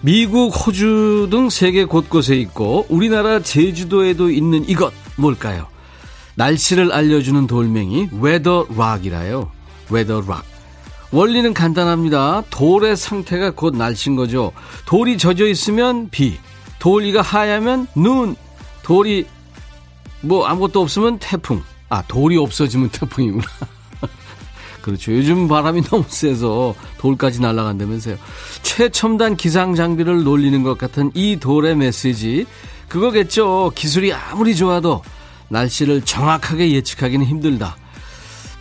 미국, 호주 등 세계 곳곳에 있고 우리나라 제주도에도 있는 이것 뭘까요? 날씨를 알려주는 돌멩이 weather rock이라요. weather rock. 원리는 간단합니다. 돌의 상태가 곧 날씨인 거죠. 돌이 젖어 있으면 비, 돌 위가 하얗면 눈, 돌이 뭐 아무것도 없으면 태풍. 아, 돌이 없어지면 태풍이구나. 그렇죠. 요즘 바람이 너무 세서 돌까지 날아간다면서요. 최첨단 기상 장비를 놀리는 것 같은 이 돌의 메시지. 그거겠죠. 기술이 아무리 좋아도 날씨를 정확하게 예측하기는 힘들다.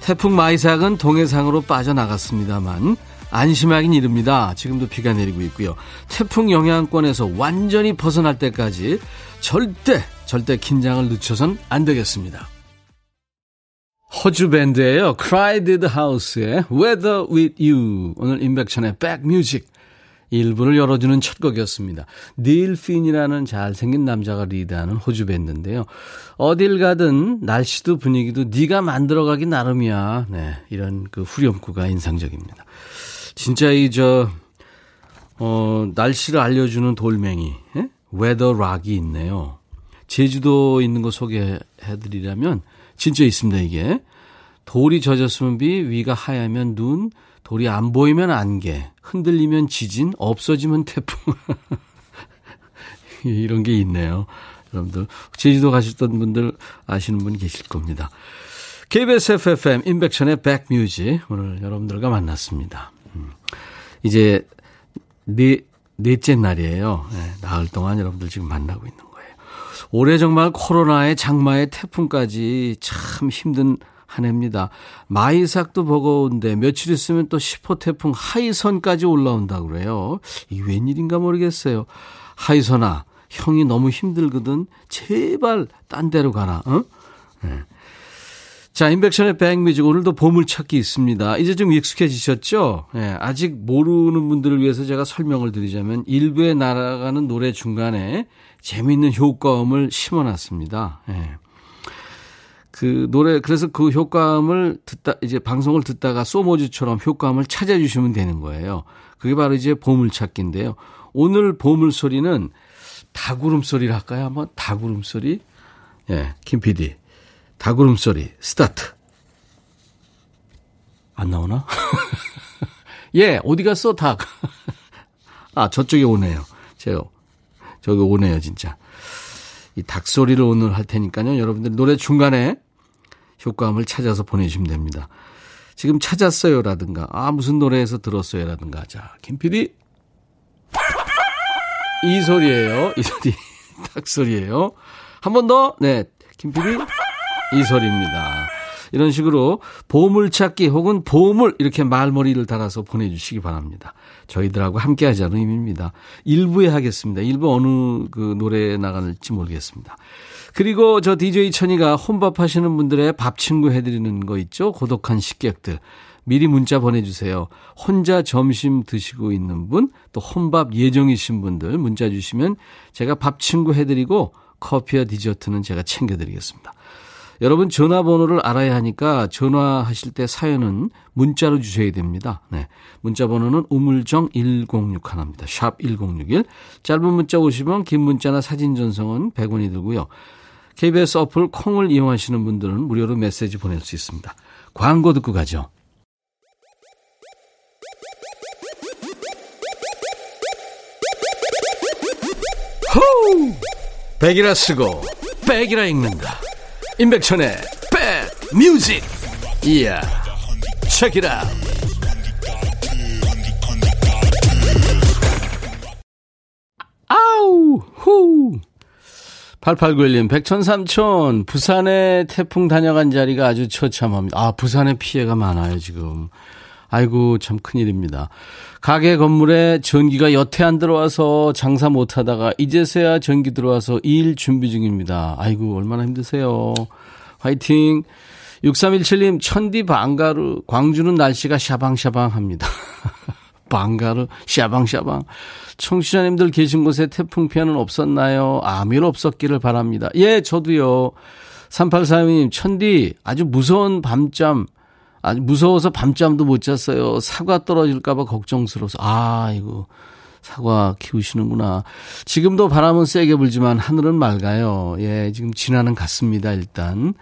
태풍 마이삭은 동해상으로 빠져나갔습니다만 안심하긴 이릅니다. 지금도 비가 내리고 있고요. 태풍 영향권에서 완전히 벗어날 때까지 절대 절대 긴장을 늦춰선 안 되겠습니다. 호주 밴드예요. Cry Did House의 Weather With You. 오늘 인백션의 백뮤직 1부를 열어주는 첫 곡이었습니다. 닐 핀이라는 잘생긴 남자가 리드하는 호주 밴드인데요. 어딜 가든 날씨도 분위기도 네가 만들어가기 나름이야. 네, 이런 그 후렴구가 인상적입니다. 진짜 이 저 어, 날씨를 알려주는 돌멩이 예? 웨더락이 있네요. 제주도 있는 거 소개해드리려면 진짜 있습니다, 이게. 돌이 젖었으면 비, 위가 하얗면 눈, 돌이 안 보이면 안개, 흔들리면 지진, 없어지면 태풍. 이런 게 있네요. 여러분들, 제주도 가셨던 분들 아시는 분 계실 겁니다. KBS FFM 인백션의 백뮤직 오늘 여러분들과 만났습니다. 음, 이제 네, 넷째 날이에요. 네, 나흘 동안 여러분들 지금 만나고 있는. 올해 정말 코로나의 장마의 태풍까지 참 힘든 한 해입니다. 마이삭도 버거운데 며칠 있으면 또 10호 태풍 하이선까지 올라온다고 그래요. 이 웬일인가 모르겠어요. 하이선아, 형이 너무 힘들거든. 제발 딴 데로 가라. 어? 네. 자, 인백션의 백뮤직 오늘도 보물찾기 있습니다. 이제 좀 익숙해지셨죠? 네, 아직 모르는 분들을 위해서 제가 설명을 드리자면 일부에 날아가는 노래 중간에 재미있는 효과음을 심어놨습니다. 네. 그 노래 그래서 그 효과음을 듣다 이제 방송을 듣다가 소모즈처럼 효과음을 찾아주시면 되는 거예요. 그게 바로 이제 보물 찾기인데요. 오늘 보물 소리는 다구름 소리를 할까요? 한번 다구름 소리. 예, 김 PD. 다구름 소리 스타트. 안 나오나? 예, 어디 갔어, 닭? 아, 저쪽에 오네요. 제가 저기 오네요, 진짜. 이 닭 소리를 오늘 할 테니까요. 여러분들 노래 중간에 효과음을 찾아서 보내주시면 됩니다. 지금 찾았어요라든가, 아, 무슨 노래에서 들었어요라든가. 자, 김PD. 이 소리예요. 이 소리. 닭 소리예요. 한 번 더. 네. 김PD. 이 소리입니다. 이런 식으로 보물찾기 혹은 보물 이렇게 말머리를 달아서 보내주시기 바랍니다. 저희들하고 함께 하자는 의미입니다. 일부에 하겠습니다. 일부 어느 그 노래 나갈지 모르겠습니다. 그리고 저 DJ 천이가 혼밥 하시는 분들의 밥 친구 해드리는 거 있죠? 고독한 식객들. 미리 문자 보내주세요. 혼자 점심 드시고 있는 분, 또 혼밥 예정이신 분들 문자 주시면 제가 밥 친구 해드리고 커피와 디저트는 제가 챙겨드리겠습니다. 여러분 전화번호를 알아야 하니까 전화하실 때 사연은 문자로 주셔야 됩니다. 네. 문자 번호는 우물정 1061입니다. 샵 1061. 짧은 문자 오시면 긴 문자나 사진 전송은 100원이 들고요. KBS 어플 콩을 이용하시는 분들은 무료로 메시지 보낼 수 있습니다. 광고 듣고 가죠. 호우! 백이라 쓰고 백이라 읽는다. 임백천의 백뮤직. 이야. 체키라. 아우 후. 8891님, 백천삼촌, 부산에 태풍 다녀간 자리가 아주 처참합니다. 아, 부산에 피해가 많아요, 지금. 아이고, 참 큰일입니다. 가게 건물에 전기가 여태 안 들어와서 장사 못 하다가 이제서야 전기 들어와서 일 준비 중입니다. 아이고, 얼마나 힘드세요. 화이팅! 6317님, 천디 방가루, 광주는 날씨가 샤방샤방 합니다. 방가루, 샤방샤방. 청취자님들 계신 곳에 태풍 피해는 없었나요? 아밀 없었기를 바랍니다. 예, 저도요. 3842님, 천디, 아주 무서운 밤잠, 아주 무서워서 밤잠도 못 잤어요. 사과 떨어질까봐 걱정스러워서. 아, 이거. 사과 키우시는구나. 지금도 바람은 세게 불지만 하늘은 맑아요. 예, 지금 진화는 같습니다, 일단.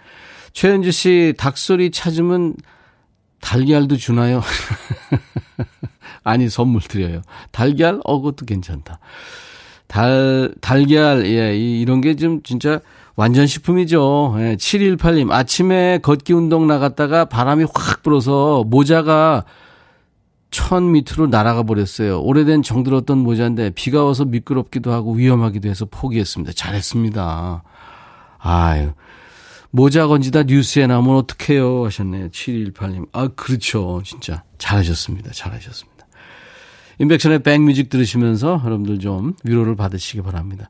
최현주 씨, 닭소리 찾으면 달걀도 주나요? 아니, 선물 드려요. 달걀? 어, 그것도 괜찮다. 달, 달걀, 예, 이런 게 좀 진짜 완전 식품이죠. 예, 718님, 아침에 걷기 운동 나갔다가 바람이 확 불어서 모자가 천 밑으로 날아가 버렸어요. 오래된 정들었던 모자인데 비가 와서 미끄럽기도 하고 위험하기도 해서 포기했습니다. 잘했습니다. 아유. 모자 건지다 뉴스에 나오면 어떡해요 하셨네요. 7218님. 아, 그렇죠. 진짜. 잘하셨습니다. 잘하셨습니다. 인백션의 백뮤직 들으시면서 여러분들 좀 위로를 받으시기 바랍니다.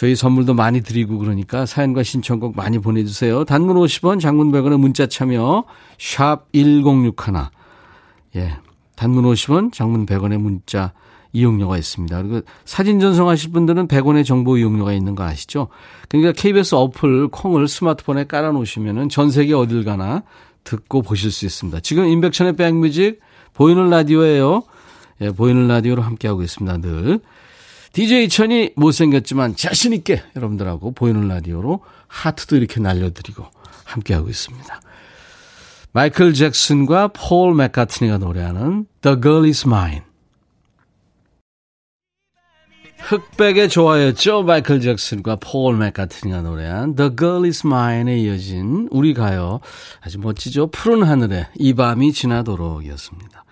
저희 선물도 많이 드리고 그러니까 사연과 신청곡 많이 보내주세요. 단문 50원, 장문 100원의 문자 참여 샵 1061. 예. 단문 50원, 장문 100원의 문자 이용료가 있습니다. 그리고 사진 전송하실 분들은 100원의 정보 이용료가 있는 거 아시죠? 그러니까 KBS 어플 콩을 스마트폰에 깔아 놓으시면은 전 세계 어딜 가나 듣고 보실 수 있습니다. 지금 인백천의 백뮤직 보이는 라디오예요. 예, 보이는 라디오로 함께하고 있습니다. 늘. DJ 천이 못생겼지만 자신있게 여러분들하고 보이는 라디오로 하트도 이렇게 날려드리고 함께하고 있습니다. 마이클 잭슨과 폴 맥카트니가 노래하는 The Girl Is Mine. 흑백의 좋아였죠. 마이클 잭슨과 폴 맥카트니가 노래한 The Girl Is Mine에 이어진 우리 가요. 아주 멋지죠. 푸른 하늘에 이 밤이 지나도록 이었습니다.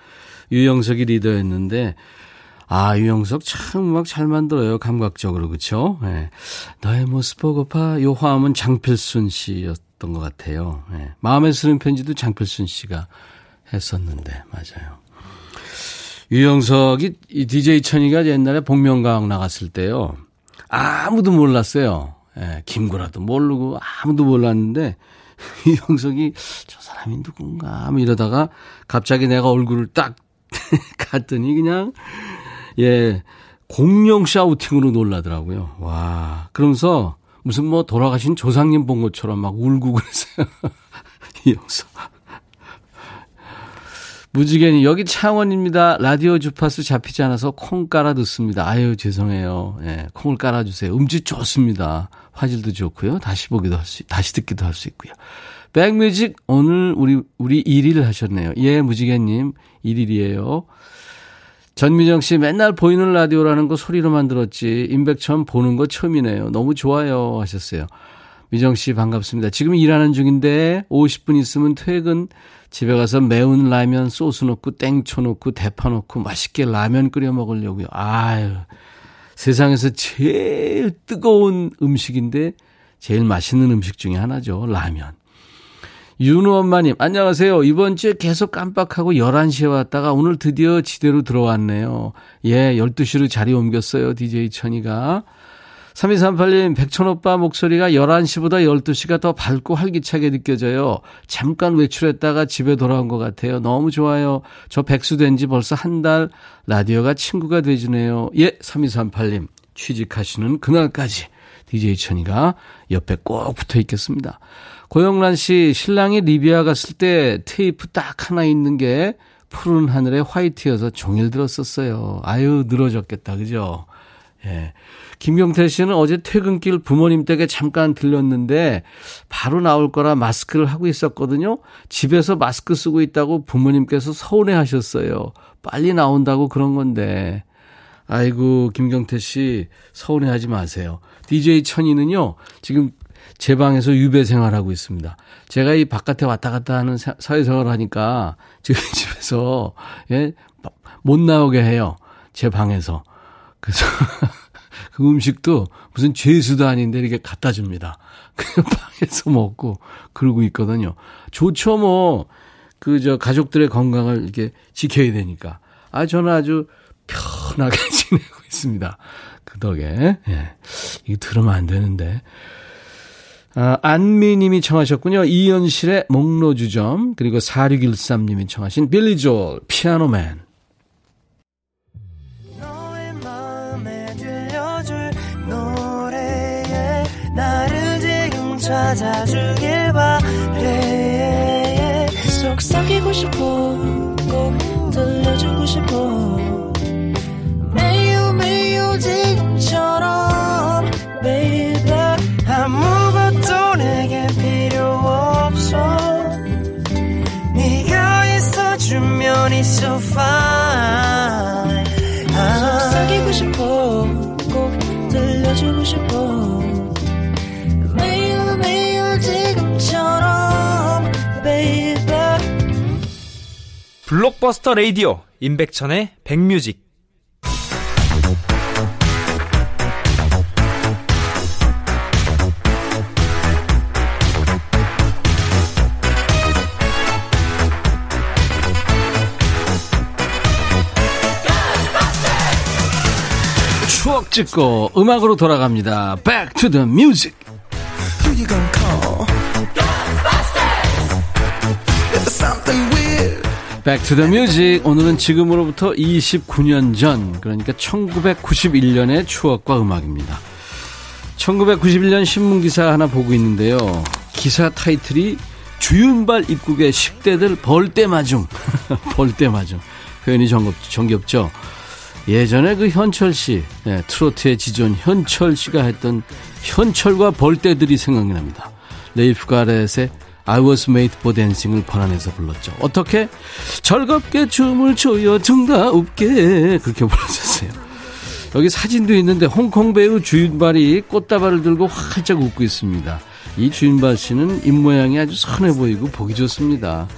유영석이 리더였는데 아, 유영석 참 음악 잘 만들어요. 감각적으로. 그쵸? 예. 너의 모습 보고파. 요 화음은 장필순 씨였던 것 같아요. 예. 마음에 쓰는 편지도 장필순 씨가 했었는데, 맞아요. 유영석이, 이 DJ 천이가 옛날에 복면가왕 나갔을 때요. 아무도 몰랐어요. 예. 김구라도 모르고 아무도 몰랐는데, 유영석이 저 사람이 누군가? 뭐 이러다가 갑자기 내가 얼굴을 딱 갔더니 그냥 예, 공룡 샤우팅으로 놀라더라고요. 와. 그러면서 무슨 뭐 돌아가신 조상님 본 것처럼 막 울고 그랬어요. 이영서. 무지개니 여기 창원입니다. 라디오 주파수 잡히지 않아서 콩 깔아 듣습니다. 아유 죄송해요. 예, 콩을 깔아주세요. 음질 좋습니다. 화질도 좋고요. 다시 보기도 할 수, 다시 듣기도 할 수 있고요. 백뮤직 오늘 우리 우리 1일 하셨네요. 예, 무지개님 1일이에요. 전미정 씨 맨날 보이는 라디오라는 거 소리로만 들었지 임백천 보는 거 처음이네요. 너무 좋아요 하셨어요. 미정 씨 반갑습니다. 지금 일하는 중인데 50분 있으면 퇴근 집에 가서 매운 라면 소스 넣고 땡초 넣고 대파 넣고 맛있게 라면 끓여 먹으려고요. 아유 세상에서 제일 뜨거운 음식인데 제일 맛있는 음식 중에 하나죠. 라면. 윤우 엄마님, 안녕하세요. 이번 주에 계속 깜빡하고 11시에 왔다가 오늘 드디어 지대로 들어왔네요. 예, 12시로 자리 옮겼어요. DJ 천이가. 3238님, 백천오빠 목소리가 11시보다 12시가 더 밝고 활기차게 느껴져요. 잠깐 외출했다가 집에 돌아온 것 같아요. 너무 좋아요. 저 백수 된 지 벌써 한 달, 라디오가 친구가 되주네요. 예, 3238님, 취직하시는 그날까지 DJ 천이가 옆에 꼭 붙어 있겠습니다. 고영란 씨, 신랑이 리비아 갔을 때 테이프 딱 하나 있는 게 푸른 하늘에 화이트여서 종일 들었었어요. 아유, 늘어졌겠다. 그죠? 예. 김경태 씨는 어제 퇴근길 부모님 댁에 잠깐 들렸는데 바로 나올 거라 마스크를 하고 있었거든요. 집에서 마스크 쓰고 있다고 부모님께서 서운해 하셨어요. 빨리 나온다고 그런 건데. 아이고, 김경태 씨, 서운해 하지 마세요. DJ 천이는요, 지금 제 방에서 유배 생활하고 있습니다. 제가 이 바깥에 왔다 갔다 하는 사회생활을 하니까 저희 집에서 예, 못 나오게 해요. 제 방에서. 그래서 그 음식도 무슨 죄수도 아닌데 이렇게 갖다 줍니다. 그 방에서 먹고 그러고 있거든요. 좋죠 뭐. 그 저 가족들의 건강을 이렇게 지켜야 되니까. 아, 저는 아주 편하게 지내고 있습니다. 그 덕에. 예. 이거 들으면 안 되는데. 아, 안미님이 청하셨군요. 이현실의 목로주점 그리고 4613님이 청하신 빌리조 피아노맨. 찾아주길 바래 속삭이고 싶어 꼭 들려주고 싶어 매우 매우 지금처럼 it's so fine. 속삭이고 싶어 꼭 들려주고 싶어. 블록버스터 레이디오 임백천의 백뮤직 추억 찍고 음악으로 돌아갑니다. Back to the music. Back to the music 오늘은 지금으로부터 29년 전 그러니까 1991년의 추억과 음악입니다. 1991년 신문 기사 하나 보고 있는데요. 기사 타이틀이 주윤발 입국에 10대들 벌떼 마중 벌떼 마중 표현이 정겹, 정겹죠. 예전에 그 현철 씨 네, 트로트의 지존 현철 씨가 했던 현철과 벌떼들이 생각이 납니다. 레이프 가렛의 I was made for dancing을 번안해서 불렀죠. 어떻게? 즐겁게 춤을 춰요. 정답게. 그렇게 불렀었어요. 여기 사진도 있는데 홍콩 배우 주윤발이 꽃다발을 들고 활짝 웃고 있습니다. 이 주윤발 씨는 입모양이 아주 선해 보이고 보기 좋습니다.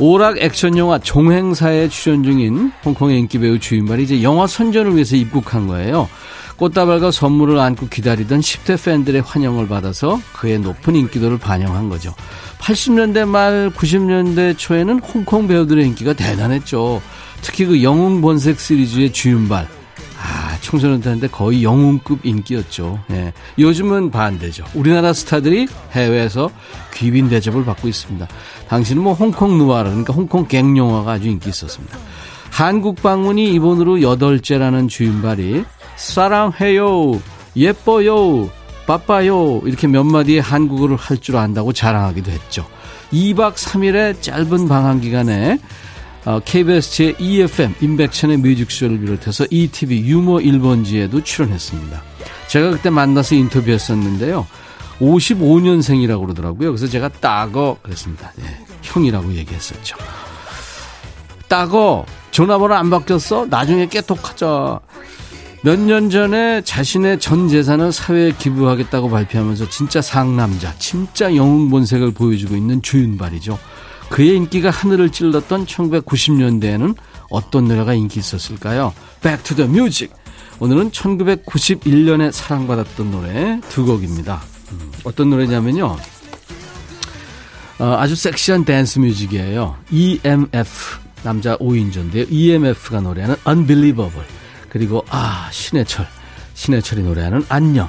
오락 액션 영화 종행사에 출연 중인 홍콩의 인기 배우 주윤발이 이제 영화 선전을 위해서 입국한 거예요. 꽃다발과 선물을 안고 기다리던 10대 팬들의 환영을 받아서 그의 높은 인기도를 반영한 거죠. 80년대 말 90년대 초에는 홍콩 배우들의 인기가 대단했죠. 특히 그 영웅 본색 시리즈의 주윤발. 아, 청소년들한테 거의 영웅급 인기였죠. 예. 요즘은 반대죠. 우리나라 스타들이 해외에서 귀빈 대접을 받고 있습니다. 당시는 뭐 홍콩 누아르, 그러니까 홍콩 갱 영화가 아주 인기 있었습니다. 한국 방문이 이번으로 여덟째라는 주윤발이 사랑해요, 예뻐요, 바빠요, 이렇게 몇 마디의 한국어를 할 줄 안다고 자랑하기도 했죠. 2박 3일의 짧은 방한 기간에 KBS 제 EFM 임백천의 뮤직쇼를 비롯해서 ETV 유머 1번지에도 출연했습니다. 제가 그때 만나서 인터뷰했었는데요. 55년생이라고 그러더라고요. 그래서 제가 따거 그랬습니다. 네, 형이라고 얘기했었죠. 따거 전화번호 안 바뀌었어? 나중에 깨톡하자. 몇 년 전에 자신의 전 재산을 사회에 기부하겠다고 발표하면서 진짜 상남자, 진짜 영웅 본색을 보여주고 있는 주윤발이죠. 그의 인기가 하늘을 찔렀던 1990년대에는 어떤 노래가 인기 있었을까요? Back to the Music. 오늘은 1991년에 사랑받았던 노래 두 곡입니다. 음, 어떤 노래냐면요. 어, 아주 섹시한 댄스 뮤직이에요. EMF 남자 5인조인데요. EMF가 노래하는 Unbelievable. 그리고 아 신해철 신해철이 노래하는 안녕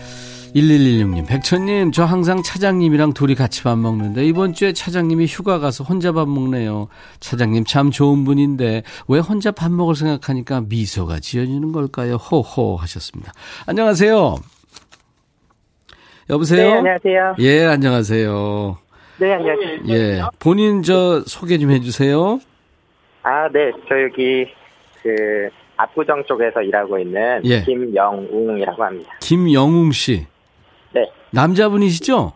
1116님, 백천님, 저 항상 차장님이랑 둘이 같이 밥 먹는데, 이번 주에 차장님이 휴가 가서 혼자 밥 먹네요. 차장님 참 좋은 분인데, 왜 혼자 밥 먹을 생각하니까 미소가 지어지는 걸까요? 호호 하셨습니다. 안녕하세요. 여보세요? 네, 안녕하세요. 예, 안녕하세요. 네, 안녕하세요. 예, 본인 저 소개 좀 해주세요. 아, 네, 저 여기 그 압구정 쪽에서 일하고 있는 예. 김영웅이라고 합니다. 김영웅 씨. 네. 남자분이시죠?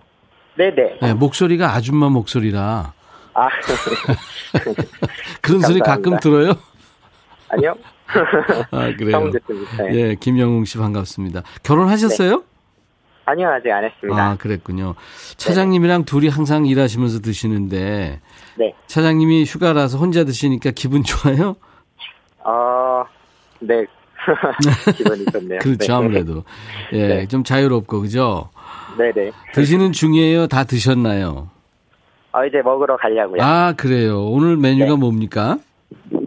네네. 네, 목소리가 아줌마 목소리라. 아, 그런 소리 가끔 감사합니다. 들어요? 아니요. 아, 그래요. 네. 예, 김영웅 씨 반갑습니다. 결혼하셨어요? 아니요, 아직 안 했습니다. 아, 그랬군요. 차장님이랑 둘이 항상 일하시면서 드시는데 네. 차장님이 휴가라서 혼자 드시니까 기분 좋아요? 어, 네. 기분이 좋네요. 그렇죠, 네. 아무래도. 예, 네. 좀 자유롭고, 그죠? 네네. 드시는 중이에요? 다 드셨나요? 어, 이제 먹으러 가려고요. 아, 그래요. 오늘 메뉴가 네. 뭡니까?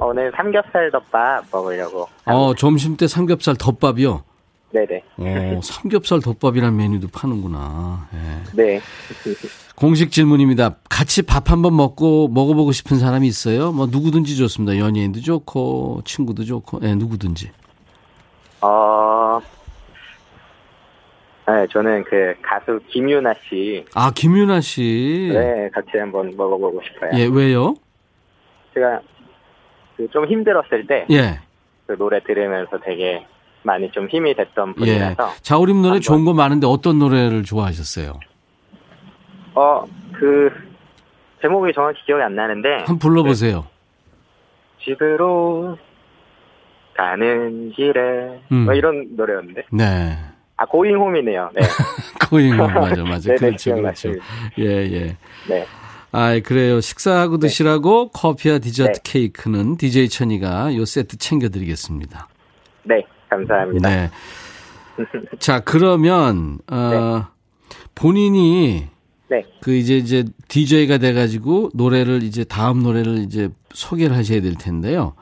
오늘 삼겹살 덮밥 먹으려고. 어, 점심 때 삼겹살 덮밥이요? 네네. 어, 삼겹살 덮밥이라는 메뉴도 파는구나. 예. 네. 공식 질문입니다. 같이 밥 한번 먹고 먹어보고 싶은 사람이 있어요? 뭐 누구든지 좋습니다. 연예인도 좋고 친구도 좋고, 예, 누구든지. 어, 네, 저는 그 가수 김유나 씨, 아, 김윤아 씨. 네, 같이 한번 먹어보고 싶어요. 예, 왜요? 제가 그 좀 힘들었을 때그 예, 노래 들으면서 되게 많이 좀 힘이 됐던 예. 분이라서, 자우림 노래. 좋은 거 많은데 어떤 노래를 좋아하셨어요? 어, 그, 제목이 정확히 기억이 안 나는데, 한번 불러보세요. 집으로 가는 길에, 음. 뭐 이런 노래였는데. 네. 아, 고잉홈이네요. 네. 고잉 맞아, 맞아. 네네, 그렇죠, 그렇죠. 기억났습니다. 예, 예. 네. 아, 그래요. 식사하고 드시라고 커피와 디저트 네. 케이크는 DJ 천이가 요 세트 챙겨드리겠습니다. 네, 감사합니다. 네. 자, 그러면, 어, 본인이 네. 그 이제 이제 DJ가 돼가지고 노래를 이제 다음 노래를 이제 소개를 하셔야 될 텐데요.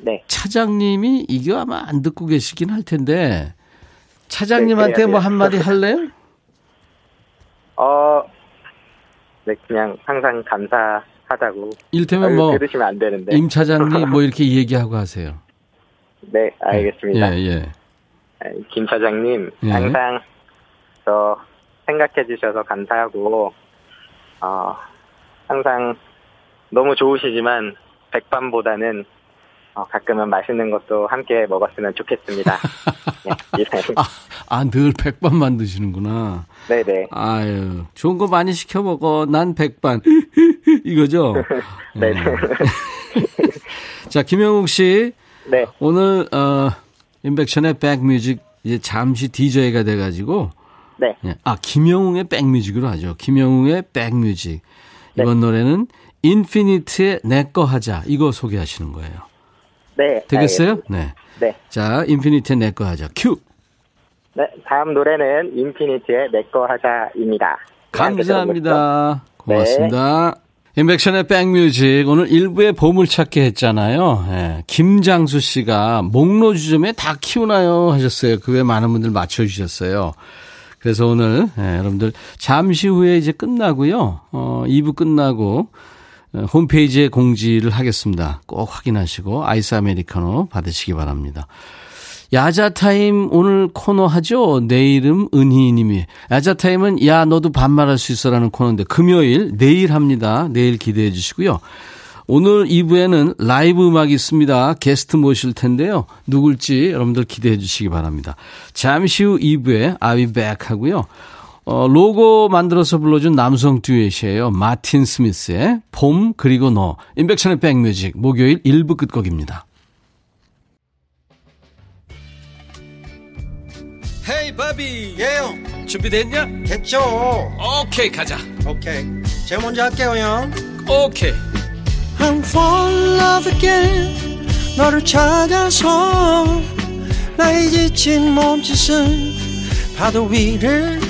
네. 차장님이 이거 아마 안 듣고 계시긴 할 텐데 차장님한테 네, 뭐. 한마디 할래요? 어, 네, 그냥 항상 감사하다고. 일테면 뭐 들으시면 안 되는데. 임 차장님 뭐 이렇게 얘기하고 하세요. 네, 알겠습니다. 예, 예. 김 차장님, 예. 항상 저 생각해 주셔서 감사하고, 어, 항상 너무 좋으시지만, 백반보다는 어, 가끔은 맛있는 것도 함께 먹었으면 좋겠습니다. 네. 아, 아, 늘 백반 만드시는구나. 네네. 아유, 좋은 거 많이 시켜 먹어. 난 백반. 이거죠? 네. 자, 김영욱 씨. 네. 오늘, 어, 인백션의 백뮤직 이제 잠시 DJ가 돼가지고. 네. 예. 아, 김영웅의 백뮤직으로 하죠. 김영웅의 백뮤직. 네. 이번 노래는 인피니트의 내꺼 하자. 이거 소개하시는 거예요. 네. 되겠어요? 네. 네. 자, 인피니트의 내꺼 하자. 큐! 네. 다음 노래는 인피니트의 내꺼 하자입니다. 감사합니다. 네. 고맙습니다. 인백션의 백뮤직 오늘 일부에 보물찾기 했잖아요. 예, 김장수 씨가 목로 주점에 다 키우나요 하셨어요. 그 외에 많은 분들 맞춰주셨어요. 그래서 오늘 예, 여러분들 잠시 후에 이제 끝나고요. 어, 2부 끝나고 어, 홈페이지에 공지를 하겠습니다. 꼭 확인하시고 아이스 아메리카노 받으시기 바랍니다. 야자타임 오늘 코너 하죠? 내 이름 은희님이. 야자타임은 야 너도 반말할 수 있어 라는 코너인데 금요일 내일 합니다. 내일 기대해 주시고요. 오늘 2부에는 라이브 음악이 있습니다. 게스트 모실 텐데요. 누굴지 여러분들 기대해 주시기 바랍니다. 잠시 후 2부에 I'll be back 하고요. 어, 로고 만들어서 불러준 남성 듀엣이에요. 마틴 스미스의 봄 그리고 너. 인백천의 백뮤직 목요일 1부 끝곡입니다. 헤이 바비 예영 준비됐냐? 됐죠 오케이 가자 오케이 제가 먼저 할게요 형 오케이 I'm fall in love again 너를 찾아서 나의 지친 몸짓은 파도 위를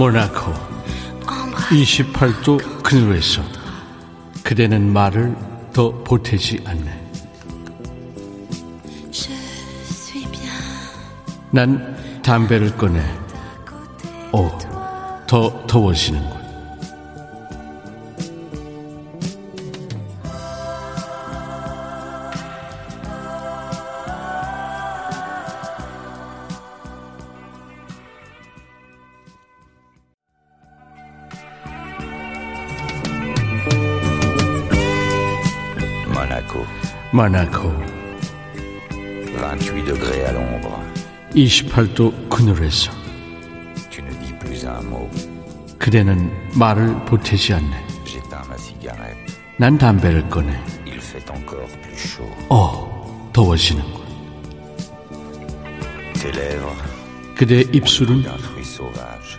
모나코 28도 그늘에서 그대는 말을 더 보태지 않네. 난 담배를 꺼내. 오, 더 더워지는군. 모나코 28 degrés à l'ombre. 28도 그늘에서 Tu ne dis plus un mot. 그대는 말을 보태지 않네. J'éteins ma cigarette. 난 담배를 꺼내. Il fait encore plus chaud. 어, 더워지는군. Tes lèvres. 그대 입술은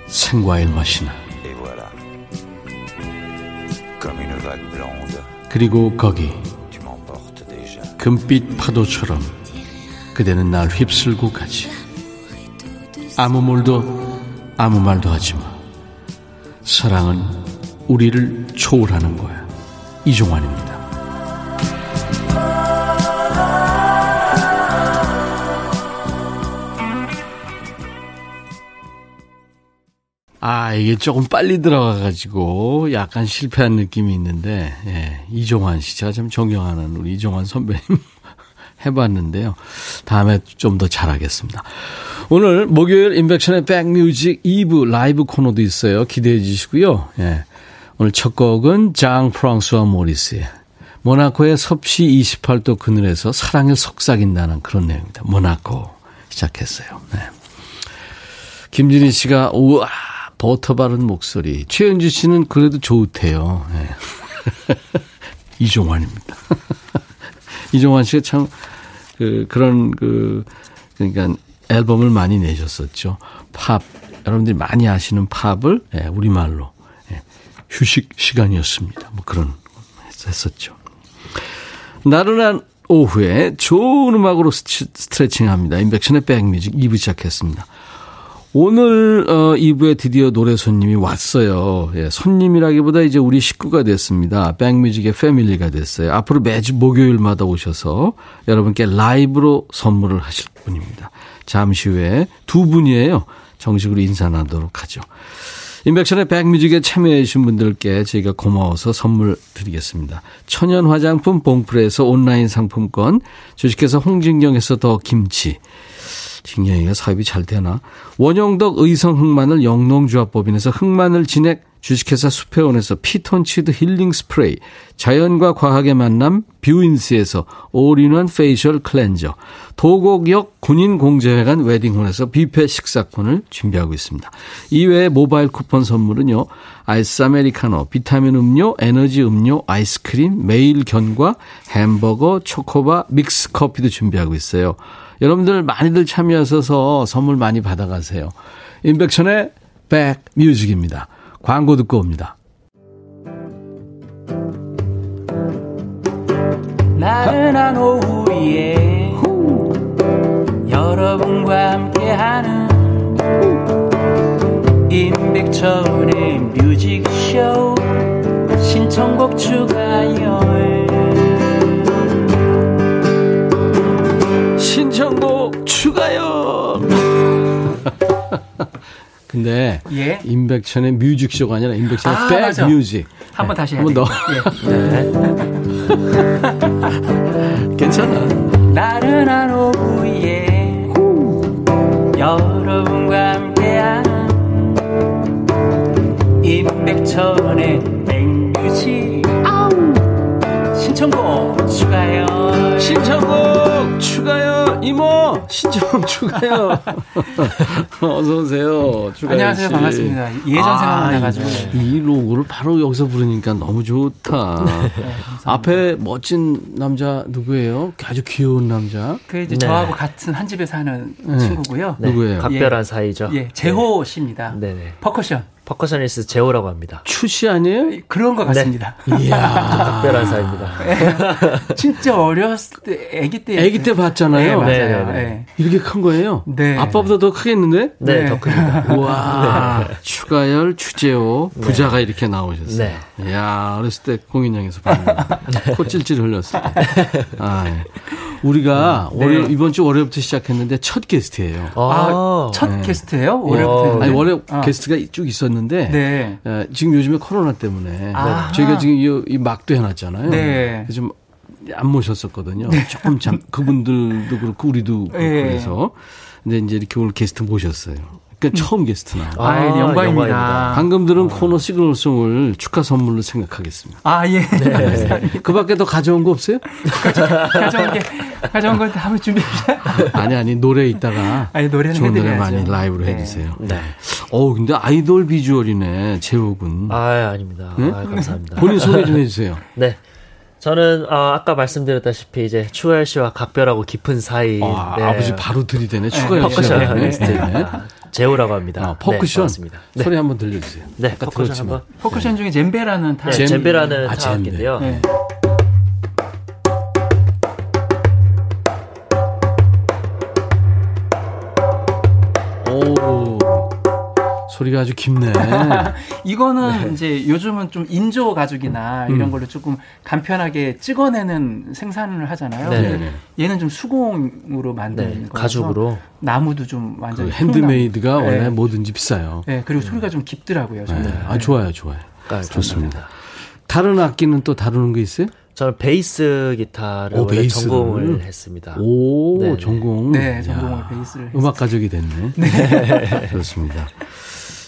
생과일 맛이나. Et voilà. Comme une vague blonde. 그리고 거기 금빛 파도처럼 그대는 날 휩쓸고 가지. 아무 말도 아무 말도 하지 마. 사랑은 우리를 초월하는 거야. 이종환입니다. 아, 이게 조금 빨리 들어가가지고 약간 실패한 느낌이 있는데, 예, 이종환 씨. 제가 참 존경하는 우리 이종환 선배님 해봤는데요. 다음에 좀 더 잘하겠습니다. 오늘 목요일 인백션의 백뮤직 2부 라이브 코너도 있어요. 기대해 주시고요. 예. 오늘 첫 곡은 장 프랑스와 모리스의 모나코의 섭씨 28도 그늘에서 사랑을 속삭인다는 그런 내용입니다. 모나코 시작했어요. 네. 김진희 씨가 우와 버터 바른 목소리. 최은지 씨는 그래도 좋대요. 네. 이종환입니다. 이종환 씨가 참, 그, 그런, 그, 그러니까 앨범을 많이 내셨었죠. 팝. 여러분들이 많이 아시는 팝을, 예, 우리말로, 예, 휴식 시간이었습니다. 뭐 그런, 했었죠. 나른한 오후에 좋은 음악으로 스트레칭 합니다. 인백션의 백뮤직 2부 시작했습니다. 오늘 어 2부에 드디어 노래 손님이 왔어요. 예, 손님이라기보다 이제 우리 식구가 됐습니다. 백뮤직의 패밀리가 됐어요. 앞으로 매주 목요일마다 오셔서 여러분께 라이브로 선물을 하실 분입니다. 잠시 후에 두 분이에요. 정식으로 인사 나도록 하죠. 인백션의 백뮤직에 참여해 주신 분들께 저희가 고마워서 선물 드리겠습니다. 천연 화장품 봉프에서 온라인 상품권, 주식회사 홍진경에서 더 김치, 진경이가 사업이 잘 되나? 원영덕 의성 흑마늘 영농조합법인에서 흑마늘 진액 주식회사 수페온에서 피톤치드 힐링 스프레이, 자연과 과학의 만남 뷰인스에서 all-in-one facial cleanser, 도곡역 군인공제회관 웨딩홀에서 뷔페 식사권을 준비하고 있습니다. 이외에 모바일 쿠폰 선물은요. 아이스 아메리카노, 비타민 음료, 에너지 음료, 아이스크림, 매일 견과, 햄버거, 초코바, 믹스 커피도 준비하고 있어요. 여러분들 많이들 참여하셔서 선물 많이 받아가세요. 인백천의 백뮤직입니다. 광고 듣고 옵니다. 나른한 오후에 여러분과 함께하는 임백천의 뮤직쇼 신청곡 추가열 신청곡 추가요. 근데 예? 임백천의 뮤직쇼가 아니라 임백천의 아, 백뮤직. 한번 다시 한번 더. 예. 네. 괜찮아. 나른한 오후에 여러분과 함께한 임백천의 백뮤직. 신청곡 추가요. 신청곡 추가요. 이모 신청 추가요. 어서 오세요. 안녕하세요. 씨. 반갑습니다. 예전 아, 생각나가지고 이 로고를 바로 여기서 부르니까 너무 좋다. 네, 앞에 멋진 남자 누구예요? 아주 귀여운 남자. 그 이제 네. 저하고 같은 한 집에 사는 네. 친구고요. 누구예요? 각별한 예. 사이죠. 예, 재호 씨입니다. 네네. 퍼커션. percussionist 제오라고 합니다. 추씨 아니에요? 그런 것 같습니다. 네. 이야. 특별한 사이입니다. 진짜 어렸을 때, 아기 때. 아기 때 봤잖아요. 네, 맞아요. 네, 네, 네. 이렇게 큰 거예요? 네. 아빠보다 더 크겠는데? 네, 네. 더 큽니다. 우와. 추가열, 추재호, 부자가 이렇게 나오셨어요. 네. 이야, 어렸을 때 공연장에서 봤는데. 코 찔찔 흘렸어요. 아, 예. 우리가 네. 월요, 이번 주 월요일부터 시작했는데 첫 게스트예요. 아, 첫 네. 게스트예요? 올해부터. 아니, 원래 아. 게스트가 쭉 있었는데. 네. 어, 지금 요즘에 코로나 때문에 아하. 저희가 지금 이, 이 막도 해놨잖아요. 네. 좀 안 모셨었거든요. 조금 참 그분들도 그렇고 우리도 그렇고 네. 그래서 근데 이제 이렇게 오늘 게스트 모셨어요. 그러니까 처음 게스트 나와요. 아, 네, 영광입니다. 방금 들은 코너 시그널송을 축하 선물로 생각하겠습니다. 아, 예. 그 밖에 더 가져온 거 없어요? 가져온 게, 가져온 거 한번 준비해 아니, 아니, 노래 있다가. 아니, 노래는 좋은 노래. 많이 라이브로 네. 해주세요. 네. 어우, 근데 아이돌 비주얼이네, 제옥은. 아, 아닙니다. 네? 아, 감사합니다. 본인 소개 좀 해주세요. 네. 저는 아, 아까 말씀드렸다시피 이제 추가열 씨와 각별하고 깊은 사이. 아, 네. 아버지 바로 들이대네. 추가열 씨가. percussionist 네. 제오라고 합니다. 아, 퍼쿠션. 네. 네. 소리 한번 들려주세요. 네, 들었지만. 한번. 포커션 중에 젬베라는 타. 네, 젬- 젬베라는 아, 타악기인데요. 소리가 아주 깊네. 이거는 이제 요즘은 좀 인조 가죽이나 음. 이런 걸로 조금 간편하게 찍어내는 생산을 하잖아요. 네. 근데 얘는 좀 수공으로 만든 네, 거라서 가죽으로. 나무도 좀그 완전히 핸드메이드가 네. 원래 뭐든지 비싸요. 네, 그리고 소리가 좀 깊더라고요. 네. 저는. 아, 좋아요, 좋아요. 아, 좋습니다. 다른 악기는 또 다루는 게 있어요? 저는 베이스 기타를 오. 전공을 했습니다. 오, 네, 네. 전공. 네, 전공을 야, 베이스를 음악 가족이 됐네. 네. 그렇습니다.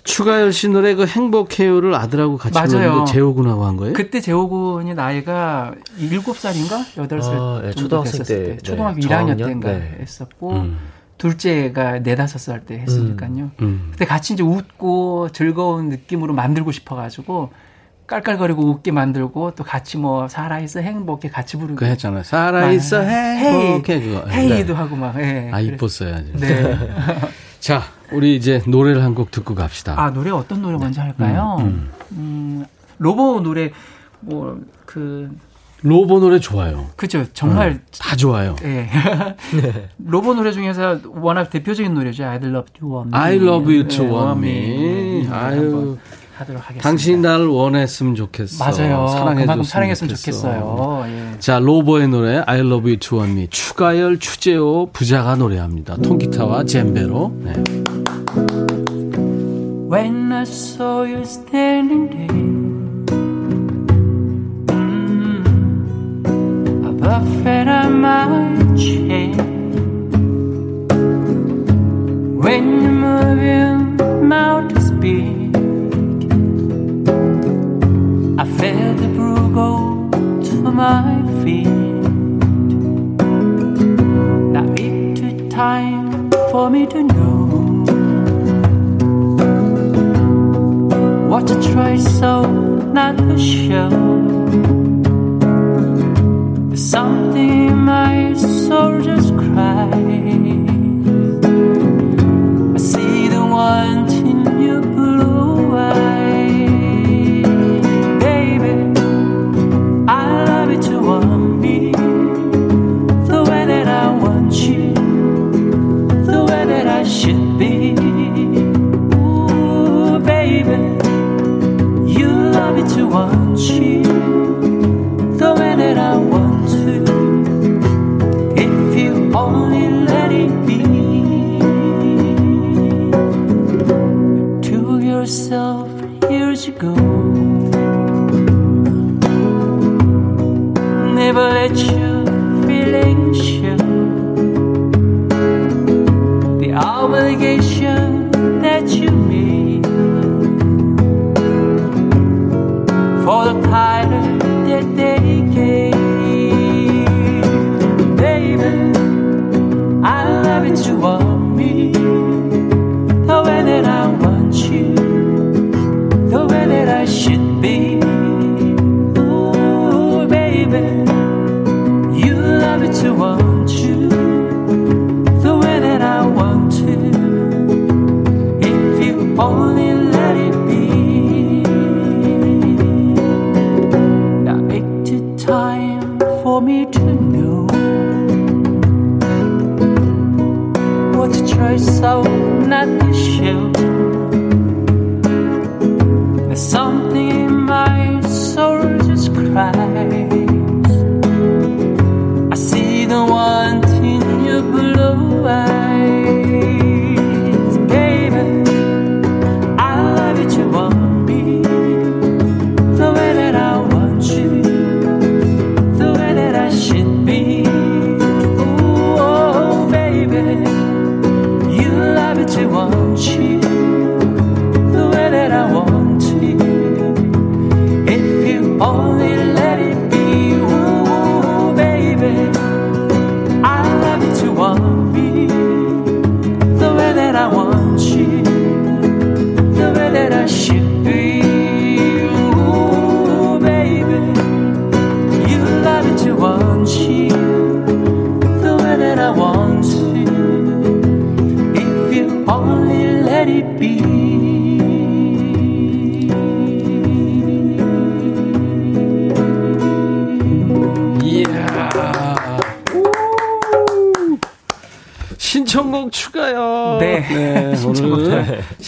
추가열 씨 노래 그 행복해요를 아들하고 같이 맞아요. 불렀는데 재호군하고 한 거예요? 그때 재호군이 나이가 7살인가? 8살 아, 네, 초등학생 때, 때. 초등학교 네, 1학년 저학년? 때인가 네. 했었고 음, 둘째가 4, 5살 때 했으니까요. 음. 그때 같이 이제 웃고 즐거운 느낌으로 만들고 싶어 가지고 깔깔거리고 웃게 만들고 또 같이 뭐 살아있어 행복해 같이 부르고 그거 했잖아요. 살아있어 행복해 그거. 헤이도 하고 막 예. 아 이뻤어요. 네. 자, 우리 이제 노래를 한 곡 듣고 갑시다. 아 노래 어떤 노래 먼저 할까요? 음, 음, 로보 노래 뭐 그 로보 노래 좋아요. 그죠 정말 음, 다 좋아요. 예. 로보 노래 중에서 워낙 대표적인 노래죠. I love you want me. I love you to 네, want 네, me. 아유. 한번 하도록 하겠습니다. 당신이 나를 원했으면 좋겠어. 맞아요. 사랑해줬으면 사랑했으면 좋겠어. 좋겠어요. 예. 자, 로보의 노래 I love you to want me. 추가열, 추재호, 부자가 노래합니다. 통기타와 젬베로. 네. When I saw you standing there, mm, a buffet my chair. When you move your mouth to speak, I felt the brew go to my feet. Now it took time for me to know. What to try so not to show. There's something in my soul just cries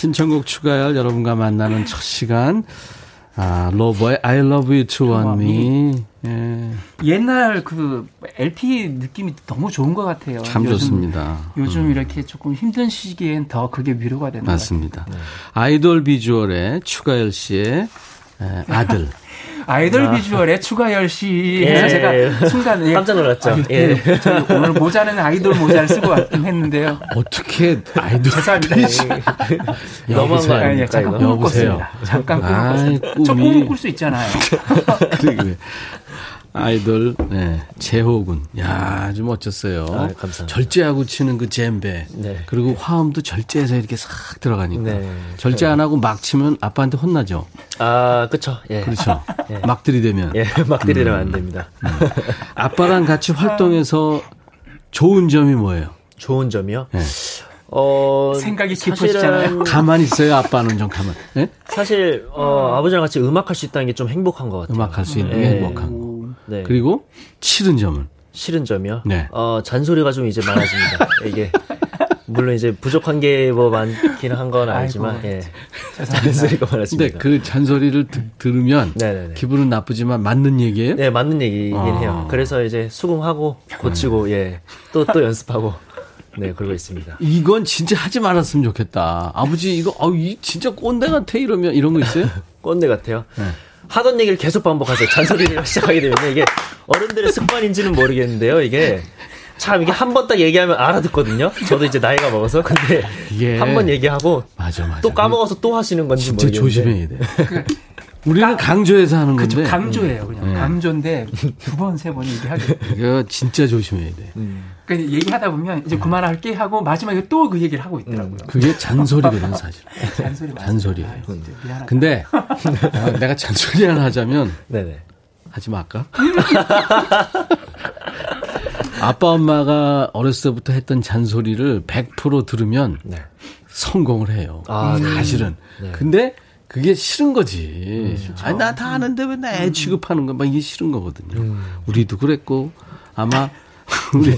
신청곡 추가요. 여러분과 만나는 첫 시간. 아, 로버의 I love you to want me. 예, 옛날 그 LP 느낌이 너무 좋은 것 같아요. 참 요즘- 좋습니다. 요즘 이렇게 조금 힘든 시기엔 더 그게 위로가 되는 것 같아요. 맞습니다. 아이돌 비주얼의 추가열 씨의 에, 아들. 아이돌 비주얼의 추가열 씨 해서 예. 제가 순간 예. 깜짝 놀랐죠. 아, 예. 예. 저희 오늘 모자는 아이돌 모자를 쓰고 왔긴 했는데요. 어떻게 아이돌 죄송합니다. 너무한 거. 아, 예, 아닙니까, 잠깐 이거? 꿈을 여보세요. 꿨습니다. 잠깐 꿈을 아이, 꿨습니다. 저. 꿈을 꿀수 있잖아요. 아이돌 네, 재호군. 야, 아주 멋졌어요. 아, 감사합니다. 절제하고 치는 그 젬베. 네. 그리고 화음도 절제해서 이렇게 싹 들어가니까. 네. 절제 안 하고 막 치면 아빠한테 혼나죠. 아, 그쵸. 예. 그렇죠. 예. 막 들이대면. 예, 막 들이대면 안 됩니다. 아빠랑 같이 활동해서 좋은 점이 뭐예요? 좋은 점이요? 네. 어, 생각이 깊으시잖아요. 가만히 있어요. 아빠는 좀 가만. 네? 사실 어, 아버지랑 같이 음악할 수 있다는 게 좀 행복한 것 같아요. 음악할 수 있는 게 예. 행복한 거. 네. 그리고 싫은 점은 싫은 점이요? 네. 어, 잔소리가 좀 이제 많아집니다. 이게 물론 이제 부족한 게 뭐 많긴 한 건 알지만 아이고, 예. 잔소리가 많아집니다. 근데 그 잔소리를 드- 들으면 네네네. 기분은 나쁘지만 맞는 얘기예요? 네, 맞는 얘기긴 아. 해요. 그래서 이제 수긍하고 고치고 예. 또또 연습하고 네, 그러고 있습니다. 이건 진짜 하지 말았으면 좋겠다. 아버지 이거 아우 이 진짜 꼰대 같아 이러면 이런 거 있어요? 꼰대 같아요. 네. 하던 얘기를 계속 반복하세요. 잔소리를 시작하게 되면 이게 어른들의 습관인지는 모르겠는데요. 이게 참 이게 한 번 딱 얘기하면 알아듣거든요. 저도 이제 나이가 먹어서 근데 이게- 한번 얘기하고 맞아 맞아. 또 까먹어서 또 하시는 건지 진짜 조심해야 돼. 우리는 강조해서 하는 그쵸, 건데 강조예요, 그냥. 네. 강조인데 두 번, 세 번 얘기하게. 이거 진짜 조심해야 돼. 그러니까 얘기하다 보면 이제 그만할게 하고 마지막에 또 그 얘기를 하고 있더라고요. 그게 잔소리거든 사실. 잔소리. 잔소리예요. 미안하다. 근데 어, 내가 잔소리 하나 하자면 네네. 하지 말까? 아빠 엄마가 어렸을 때부터 했던 잔소리를 100% 들으면 네. 성공을 해요. 아, 네. 사실은. 네. 근데 그게 싫은 거지. 아니, 나 다 아는데 왜 나 애 취급하는 거야? 막 이게 싫은 거거든요. 우리도 그랬고, 아마, 우리,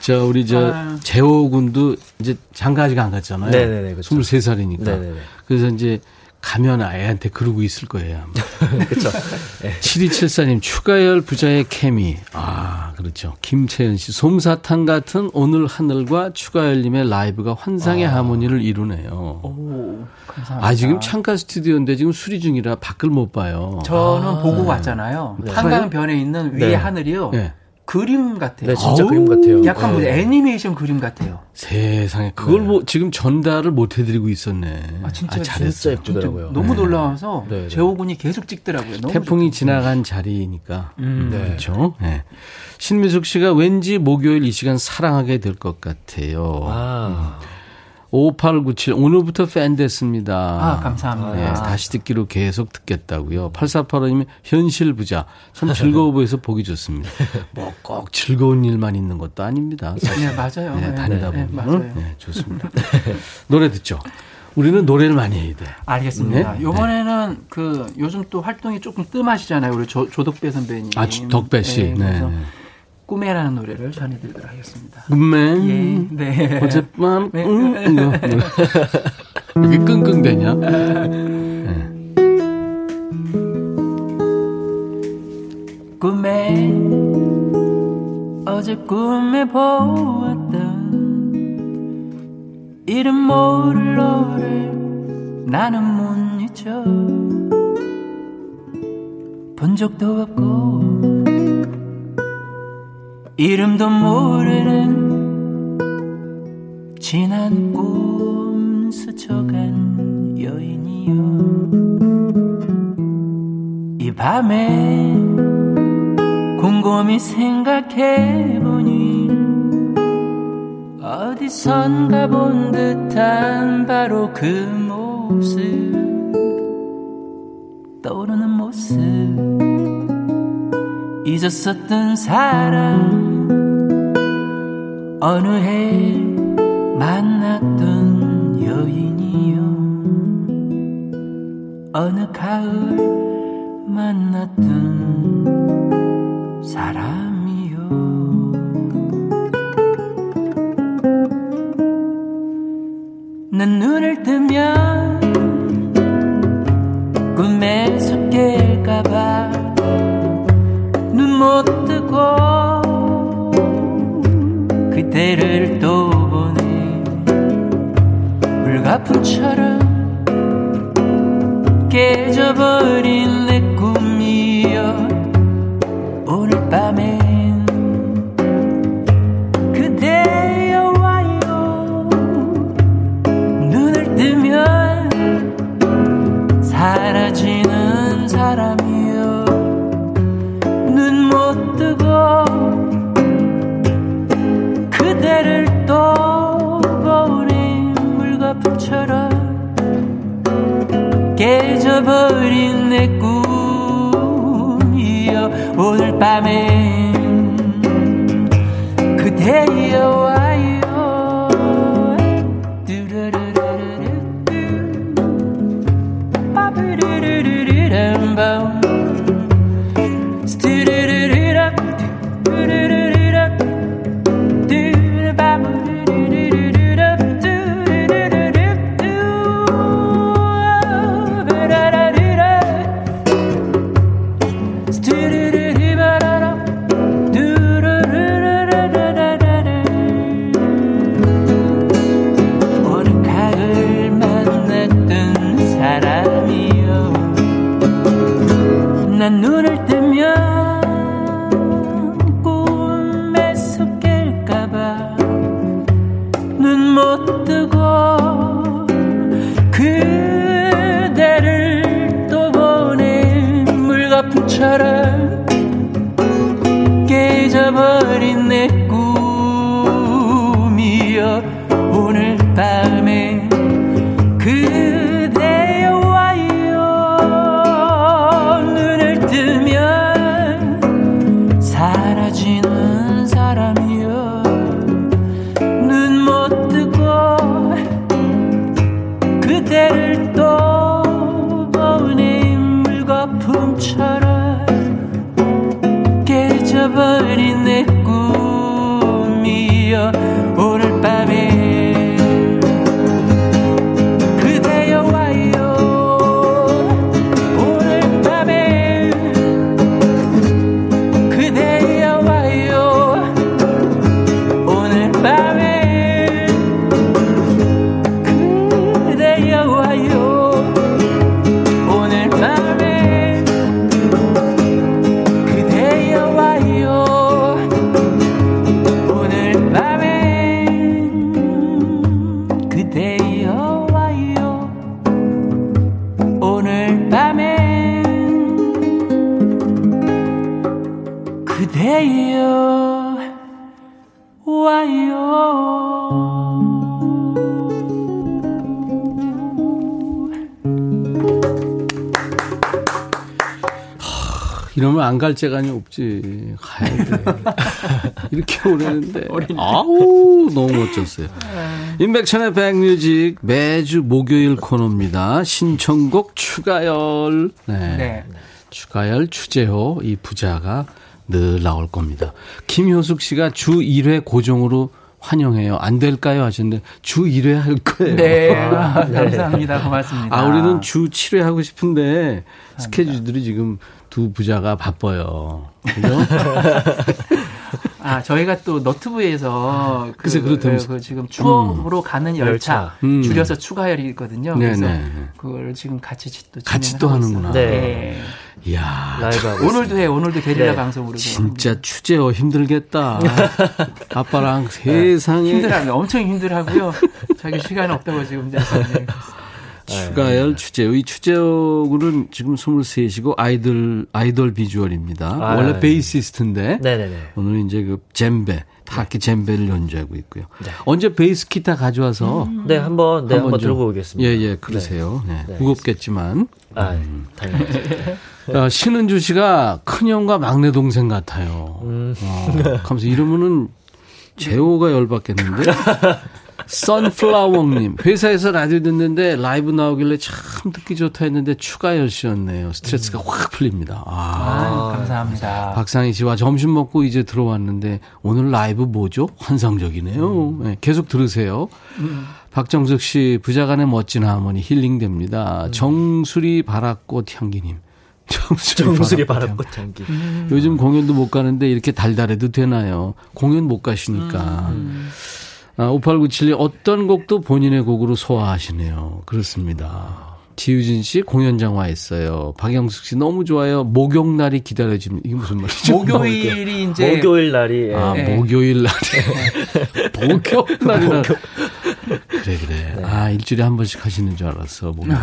저, 우리 저. 재호 군도 이제 장가 아직 안 갔잖아요. 네네네, 그쵸. 23살이니까. 네네네. 그래서 이제 가면 애한테 그러고 있을 거예요. 아마. 그렇죠. 7274님, 추가열 부자의 케미. 아, 그렇죠. 김채연 씨, 솜사탕 같은 오늘 하늘과 추가열님의 라이브가 환상의 하모니를 이루네요. 오, 감사합니다. 아, 지금 창가 스튜디오인데 지금 수리 중이라 밖을 못 봐요. 저는 보고 왔잖아요. 한강변에 있는 위에 네. 하늘이요. 네. 그림 같아요. 네, 진짜 아우, 그림 같아요. 약간 뭐 네. 애니메이션 그림 같아요. 세상에. 그걸 뭐 지금 전달을 못 해드리고 있었네. 아, 진짜 잘했어. 진짜 예쁘더라고요. 너무 놀라워서 네, 네. 재호군이 계속 찍더라고요. 너무 태풍이 지나간 자리니까. 음. 네. 그렇죠. 네. 신미숙 씨가 왠지 목요일 이 시간 사랑하게 될 것 같아요. 아, 5897 오늘부터 팬 됐습니다. 아, 감사합니다. 네, 다시 듣기로 계속 듣겠다고요. 8485님이 현실 부자. 참 즐거워 보여서 보기 좋습니다. 뭐 꼭 즐거운 일만 있는 것도 아닙니다. 사실. 네, 맞아요. 네, 네, 다니다 네, 보면. 네, 좋습니다. 노래 듣죠. 우리는 노래를 많이 해야 돼. 알겠습니다. 네? 요번에는 그 요즘 또 활동이 조금 뜸하시잖아요. 우리 조, 조덕배 선배님. 아, 주- 덕배 씨. 네. 꿈에라는 노래를 전해드리도록 하겠습니다. 꿈맨. 예, 네. 어젯밤, 네. 응, 이거. 이게 끙끙대냐? 네. 꿈에 어제 꿈에 보았던 이름 모를 너를 나는 못 잊어 본 적도 없고 이름도 모르는 지난 꿈 스쳐간 여인이여 이 밤에 곰곰이 생각해보니 어디선가 본 듯한 바로 그 모습 떠오르는 모습 잊었었던 사람. 어느 해 만났던 여인이요. 어느 가을 만났던 물 안 갈 재간이 없지. 가야 돼. 이렇게 오래는데. 아우, 너무 멋졌어요. 인백천의 백뮤직 매주 목요일 코너입니다. 신청곡 추가열. 네. 네. 추가열, 추재호, 이 부자가 늘 나올 겁니다. 김효숙 씨가 주 1회 고정으로 환영해요. 안 될까요? 하셨는데 주 1회 할 거예요. 네, 아, 감사합니다. 고맙습니다. 아, 우리는 주 7회 하고 싶은데 스케줄들이 지금 두 부자가 바빠요. 그죠? 아, 저희가 또 너트브에서 그, 글쎄, 그렇다면서. 그 지금 추억으로 가는 열차, 음. 줄여서 추가열이 있거든요. 네, 그래서 네. 그걸 지금 같이 또 같이 또 하는구나. 있어요. 네. 이야. 오늘도 해, 오늘도 게릴라 네. 방송으로. 진짜 추재어 힘들겠다. 아빠랑 세상에. 힘들어요. 엄청 힘들하고요. 자기 시간 없다고 지금 이제 추가열 추재호. 이 추재호는 지금 23이시고 아이돌, 아이돌 비주얼입니다. 아, 원래 네. 베이시스트인데. 네네네. 오늘 이제 그 젬베, 타악기 젬베를 연주하고 있고요. 네. 언제 베이스 기타 가져와서 네, 한번, 네, 한번 좀- 들고 오겠습니다. 예, 예, 그러세요. 네, 네, 무겁겠지만. 아, 당연히. 어, 신은주 씨가 큰형과 막내 동생 같아요. 음. 어, 하면서 이러면은 재호가 열받겠는데? 선플라워님 회사에서 라디오 듣는데 라이브 나오길래 참 듣기 좋다 했는데 추가열 씨였네요. 스트레스가 확 풀립니다. 아, 아유, 감사합니다. 박상희 씨와 점심 먹고 이제 들어왔는데 오늘 라이브 뭐죠? 환상적이네요. 네, 계속 들으세요. 박정석 씨 부자간의 멋진 하모니 힐링됩니다. 정수리 바라꽃 향기님. 정수리, 바람꽃 향기. 요즘 공연도 못 가는데 이렇게 달달해도 되나요? 공연 못 가시니까. 아, 5897님 어떤 곡도 본인의 곡으로 소화하시네요. 그렇습니다. 지유진 씨 공연장 와 있어요. 박영숙 씨 너무 좋아요. 목욕 날이 기다려집니다. 이게 무슨 말이죠? 목요일이 이제 목요일 날이. 예. 아, 네. 목요일 날에. 목요일 날이라. 그래, 그래. 아, 일주일에 한 번씩 하시는 줄 알았어. 목요일.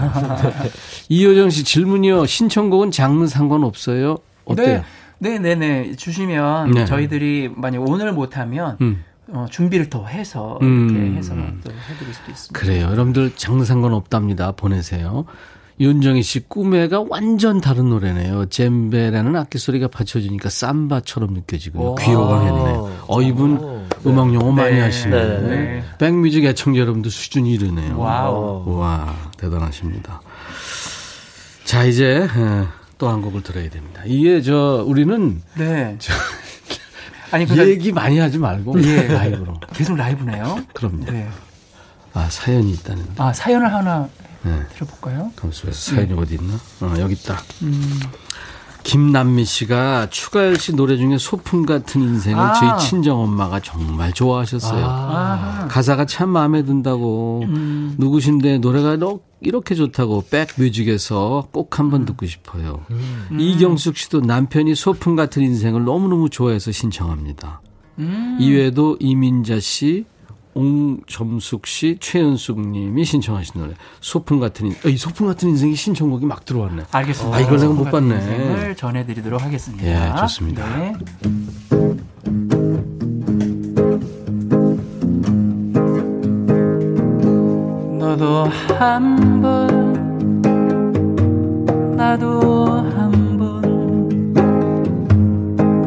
이효정 씨 질문이요. 신청곡은 장르 상관없어요? 어때요? 네, 네, 네, 네. 주시면 네. 저희들이 만약 오늘 못하면 음. 어, 준비를 더 해서 음. 이렇게 해서 또 해드릴 수도 있습니다. 그래요. 여러분들 장르 상관없답니다. 보내세요. 윤정희 씨 꿈에가 완전 다른 노래네요. 젬베라는 악기 소리가 받쳐주니까 삼바처럼 느껴지고요. 오. 귀여워 했네요. 어, 이분 오. 음악 용어 많이 네. 하시네요. 네, 네, 네. 백뮤직 애청자 여러분들 수준이 이르네요. Wow. 어. 와, 대단하십니다. 자, 이제 또 한 곡을 들어야 됩니다. 이게 저 우리는 네. 아니 그러니까 얘기 많이 하지 말고 예. 라이브로. 계속 라이브네요. 그럼요. 네. 아, 사연이 있다는데. 아 사연을 하나 네. 들어볼까요? 감수해 사연이 어디 있나? 어, 여기 있다. 음. 김남미 씨가 추가열 씨 노래 중에 소풍 같은 인생을 아. 저희 친정 엄마가 정말 좋아하셨어요. 아, 가사가 참 마음에 든다고 음. 누구신데 노래가 이렇게 좋다고 백뮤직에서 꼭 한번 듣고 싶어요. 음. 이경숙 씨도 남편이 소풍 같은 인생을 너무너무 좋아해서 신청합니다. 음. 이외에도 이민자 씨, 옹점숙 씨, 최연숙 님이 신청하신 노래 소풍 같은 인, 어, 이 소풍 같은 인생이 신청곡이 막 들어왔네. 알겠습니다. 아, 이걸 내가 못 봤네. 인생을 전해드리도록 하겠습니다. 예, 좋습니다. 네. 너도 한 번 나도 한 번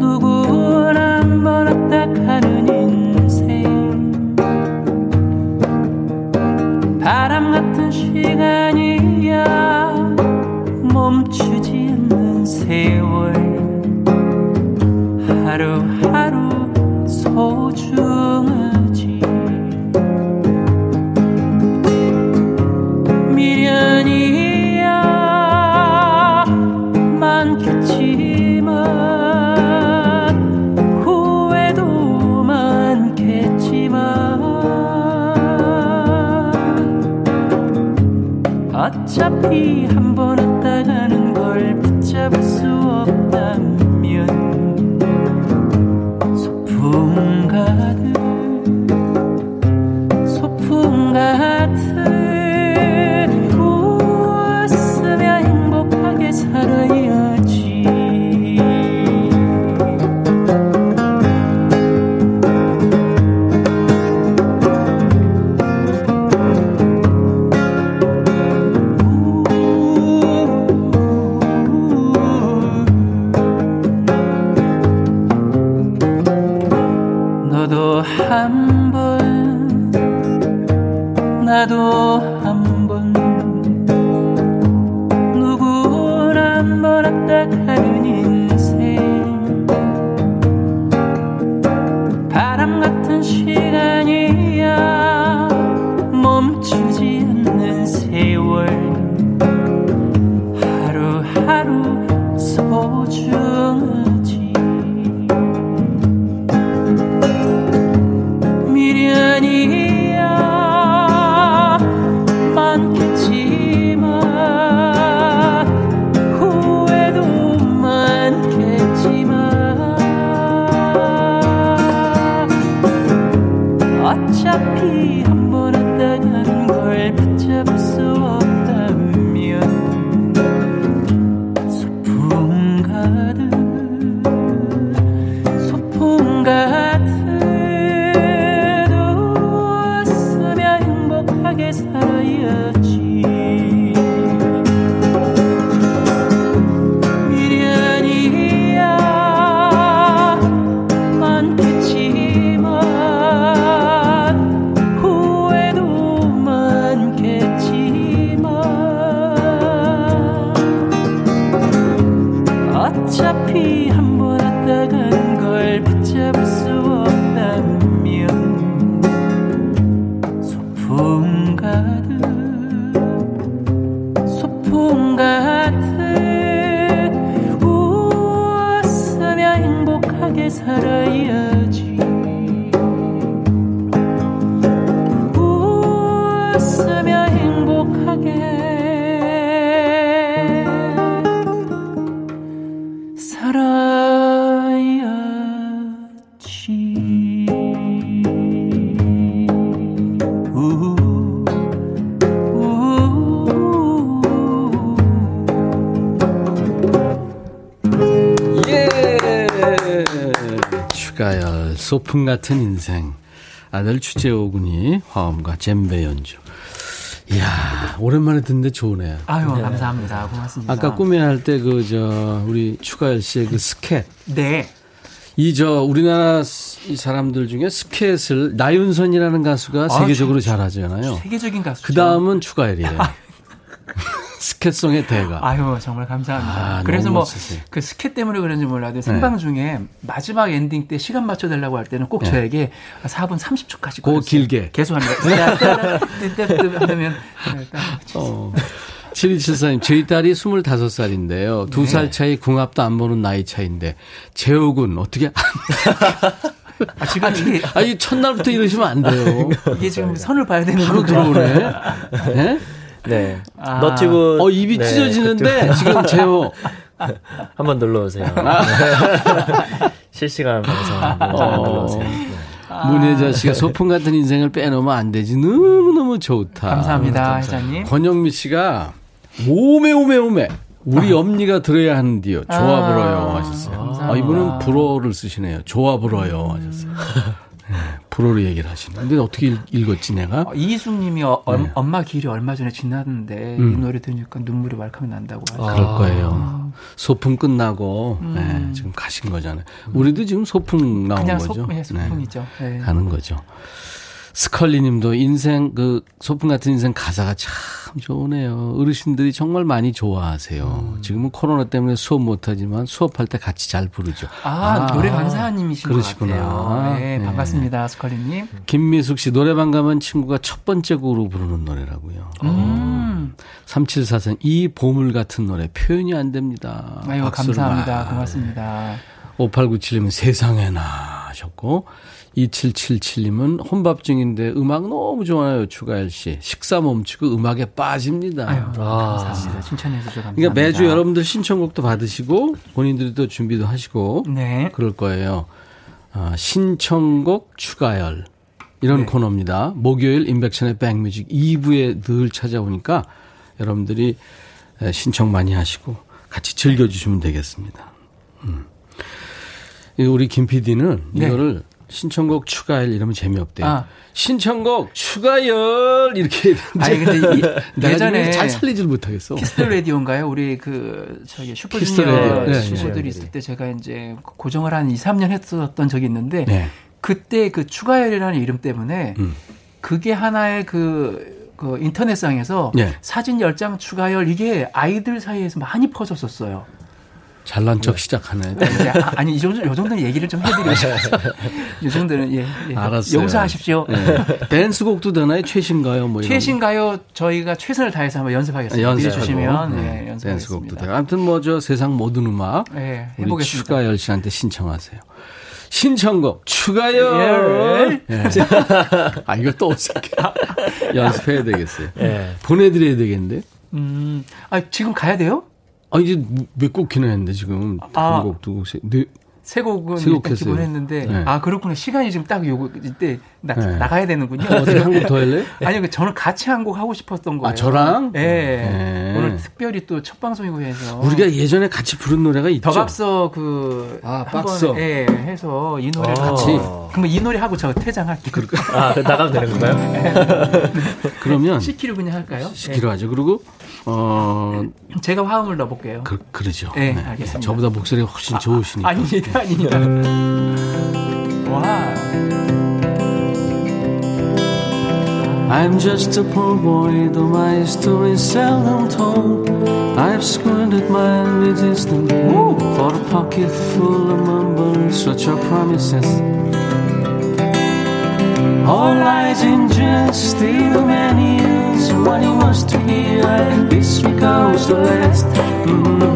누구나 한번 가는 바람 같은 시간이야. 멈추지 않는 세월. 하루하루 소중 소풍 같은 인생. 아들 주재호 군이 화음과 젬베 연주. 이야, 오랜만에 듣는데 좋으네요. 아유 감사합니다. 고맙습니다. 아까 꿈에 할 때 그, 저, 우리 추가열 씨의 그 스캣. 네. 이, 저, 우리나라 사람들 중에 스캣을 나윤선이라는 가수가 세계적으로 잘하잖아요. 세계적인 가수죠. 그 다음은 추가열이에요. 스캣송의 대가. 아유 정말 감사합니다. 아, 그래서 뭐. 그 스캣 때문에 그런지 몰라도 생방 중에 마지막 엔딩 때 시간 맞춰 달라고 할 때는 꼭 네. 저에게 4분 30초까지 그거 길게. 계속 합니다. 하면 네, 딱 어. 7274님, 저희 딸이 25살인데요. 두 네. 살 차이 궁합도 안 보는 나이 차인데, 재호군, 어떻게, 아, 지금 이게, 아, 이 첫날부터 이러시면 안 돼요. 이게 지금 선을 봐야 되는 바로 건가요? 들어오네. 네? 네. 아. 너튜브. 어, 입이 네, 찢어지는데, 지금 재호. 한번 놀러 오세요. 실시간 방송 한번 어. 놀러 오세요. 네. 문혜자 씨가 소풍 같은 인생을 빼놓으면 안 되지. 너무너무 좋다. 감사합니다, 회장님. 권영미 씨가, 오메, 오메, 오메. 우리 엄니가 들어야 하는디요. 좋아 아, 불어요. 하셨어요. 아, 이분은 불어를 쓰시네요. 좋아 불어요. 하셨어요. 네, 불어로 얘기를 하시네. 근데 어떻게 읽- 읽었지, 내가? 어, 이희숙님이 어, 엄- 네. 엄마 길이 얼마 전에 지났는데 음. 이 노래 들으니까 눈물이 말캉 난다고. 아. 그럴 거예요. 소풍 끝나고 음. 네, 지금 가신 거잖아요. 우리도 지금 소풍 나온 그냥 거죠. 소, 예, 네, 소풍이죠. 네. 가는 거죠. 스컬리님도 인생 그 소풍 같은 인생 가사가 참 좋으네요. 어르신들이 정말 많이 좋아하세요. 음. 지금은 코로나 때문에 수업 못하지만 수업할 때 같이 잘 부르죠. 아, 노래 강사님이신 것 그러시구나. 같아요. 네, 네. 반갑습니다, 스컬리님. 김미숙 씨 노래방 가면 친구가 첫 번째 곡으로 부르는 노래라고요. 음. 3744이 보물 같은 노래 표현이 안 됩니다. 아유, 감사합니다. 막. 고맙습니다. 5897님은 세상에나 하셨고 2777님은 혼밥 중인데 음악 너무 좋아요 추가열 씨 식사 멈추고 음악에 빠집니다. 아유, 아. 감사합니다. 칭찬해 주셔서 감사합니다. 그러니까 매주 여러분들 신청곡도 받으시고 본인들이 또 준비도 하시고 네. 그럴 거예요. 아, 신청곡 추가열 이런 네. 코너입니다. 목요일 임백천의 백뮤직 2부에 늘 찾아오니까 여러분들이 에, 신청 많이 하시고 같이 즐겨주시면 되겠습니다. 음. 우리 김 PD는 네. 이거를 신청곡 추가열 이러면 재미없대요. 아. 신청곡 추가열 이렇게 아니, 근데 이- 예전에 잘 살리질 못하겠어. Kiss the Radio인가요? 우리 그 저기. 슈퍼주니어 네, 친구들이 네. 있을 때 제가 이제 고정을 한 2, 3년 했었던 적이 있는데 네. 그때 그 추가열이라는 이름 때문에 음. 그게 하나의 그, 그 인터넷상에서 네. 사진 10장 추가열 이게 아이들 사이에서 많이 퍼졌었어요. 잘난 척 시작하네. 이제 아, 아니 이 정도 요 정도는 얘기를 좀 해드리고 싶어요. 이 정도는 예, 예. 알았어요. 용서하십시오. 네. 댄스곡도 되나요? 최신가요? 뭐 이런 최신 가요 저희가 최선을 다해서 한번 연습하겠습니다. 연습 주시면 네. 예, 댄스곡도. 돼요. 아무튼 뭐 저 세상 모든 음악 예, 우리 해보겠습니다. 추가열 씨한테 신청하세요. 신청곡 추가열. 예. 아 이거 또 어색해. 연습해야 되겠어요. 예. 보내드려야 되겠는데. 음, 아 지금 가야 돼요? 아 이제 몇 곡이나 했는데 지금 아. 곡도 세- 네. 세 곡은 세곡 일단 했어요. 기본했는데 네. 아 그렇구나 시간이 지금 딱 요거 이때 나, 네. 나가야 되는군요. 어떻게 한 곡 더 할래? 아니 그 저는 같이 한 곡 하고 싶었던 거예요. 아, 저랑? 예. 네. 오늘 특별히 또 첫 방송이고 해서 우리가 예전에 같이 부른 노래가 있죠. 더박서 그 아, 한번 박서. 예, 해서 이 노래 아. 같이. 그러면 이 노래 하고 저 퇴장할게요. 아, 그 나가면 되는 건가요? 그러면 10kg 그냥 할까요? 시키로 하죠. 그리고 어 예. 제가 화음을 넣어볼게요. 그, 그러죠. 네, 알겠습니다. 저보다 목소리가 훨씬 좋으시니까. 아닙니다, 아닙니다. 와. I'm just a poor boy, though my story is seldom told. I've squandered my resistance for a pocket full of mumbles, such are promises. All lies in just still many years. What he wants to hear, disregards the last. Mm-hmm.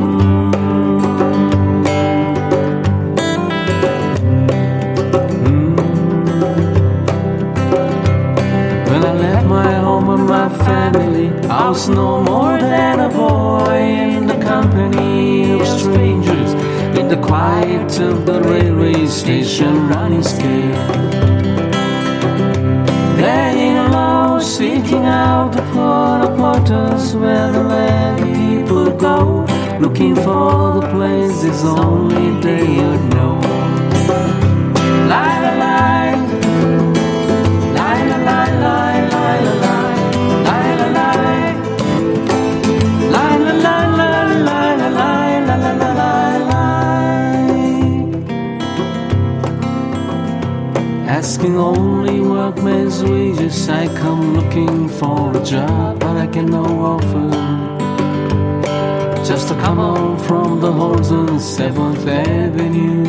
When I left my home and my family, I was no more than a boy in the company of strangers. In the quiet of the railway station, running scared. Looking for the places only they would know. Lie, lie, lie. Lie, lie, lie, lie, lie, lie, lie, lie, lie. Lie, lie, lie, lie, lie. Asking only workmen's wages, I come looking for a job, but I get no offer. To come home from the halls on Seventh Avenue.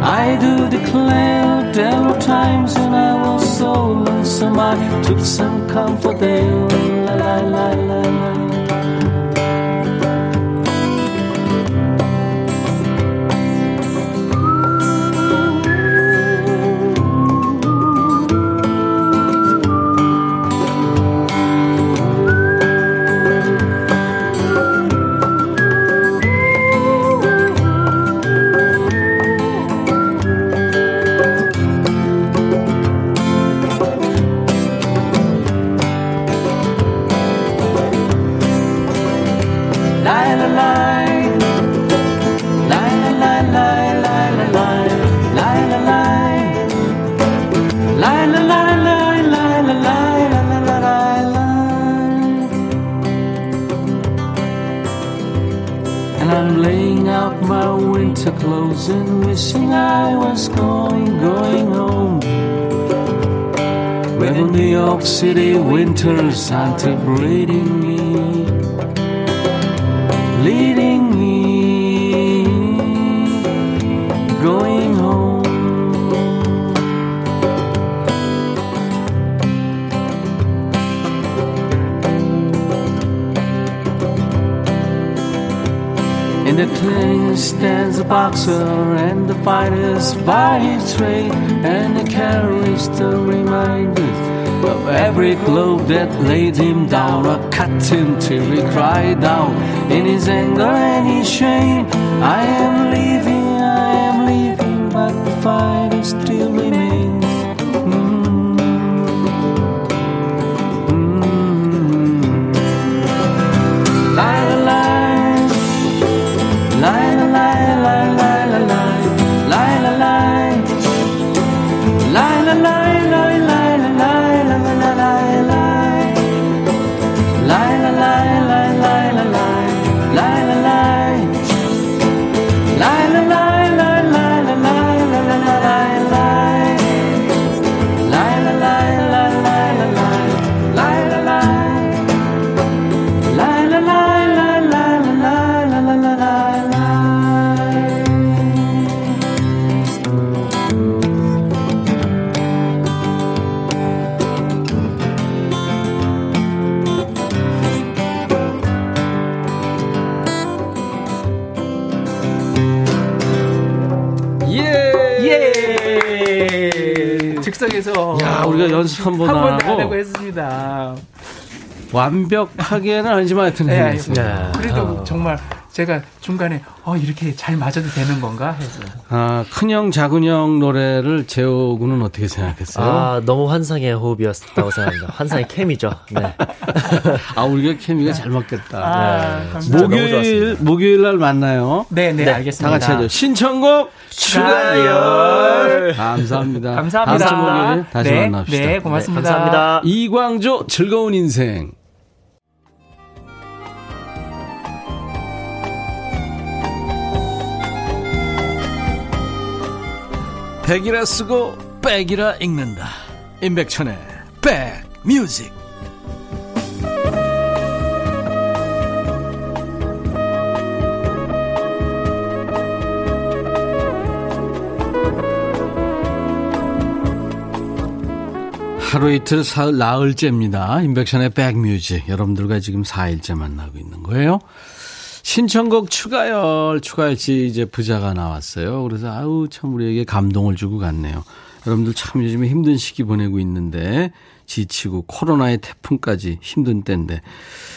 I do declare there were times when I was so lonesome I took some comfort there. La la la la la. Winter clothes and wishing I was going, going home. The New York City winters aren't me leading me the clearing stands a boxer, and the fighters by his trade, and he carries the reminders of every glove that laid him down or cut him till he cried out in his anger and his shame. I am leaving, 즉석에서 야, 우리가 연습 한 번 하려고 하고 했습니다. 완벽하게는 아니지만 하여튼 네, 해냈습니다. 그래도 정말 제가 중간에 어 이렇게 잘 맞아도 되는 건가 해서 아, 큰형, 작은형 노래를 재호 군은 어떻게 생각했어요? 아, 너무 환상의 호흡이었다고 생각합니다. 환상의 케미죠. 네. 아, 우리가 케미가 잘 맞겠다. 아, 네. 목요일. 목요일 날 만나요. 네, 네, 다 알겠습니다. 같이 하죠. 신청곡 추가열. 감사합니다. 감사합니다. 다음 주 목요일 다시 네, 만납시다. 네, 고맙습니다. 네, 감사합니다. 이광조 즐거운 인생. 백이라 쓰고 백이라 읽는다. 임백천의 백뮤직. 하루 이틀 사흘 나흘째입니다. 임백천의 백뮤직. 여러분들과 지금 4일째 만나고 있는 거예요. 신청곡 추가열, 씨 이제 부자가 나왔어요. 그래서 아우, 참 우리에게 감동을 주고 갔네요. 여러분들 참 요즘에 힘든 시기 보내고 있는데, 지치고 코로나의 태풍까지 힘든 때인데,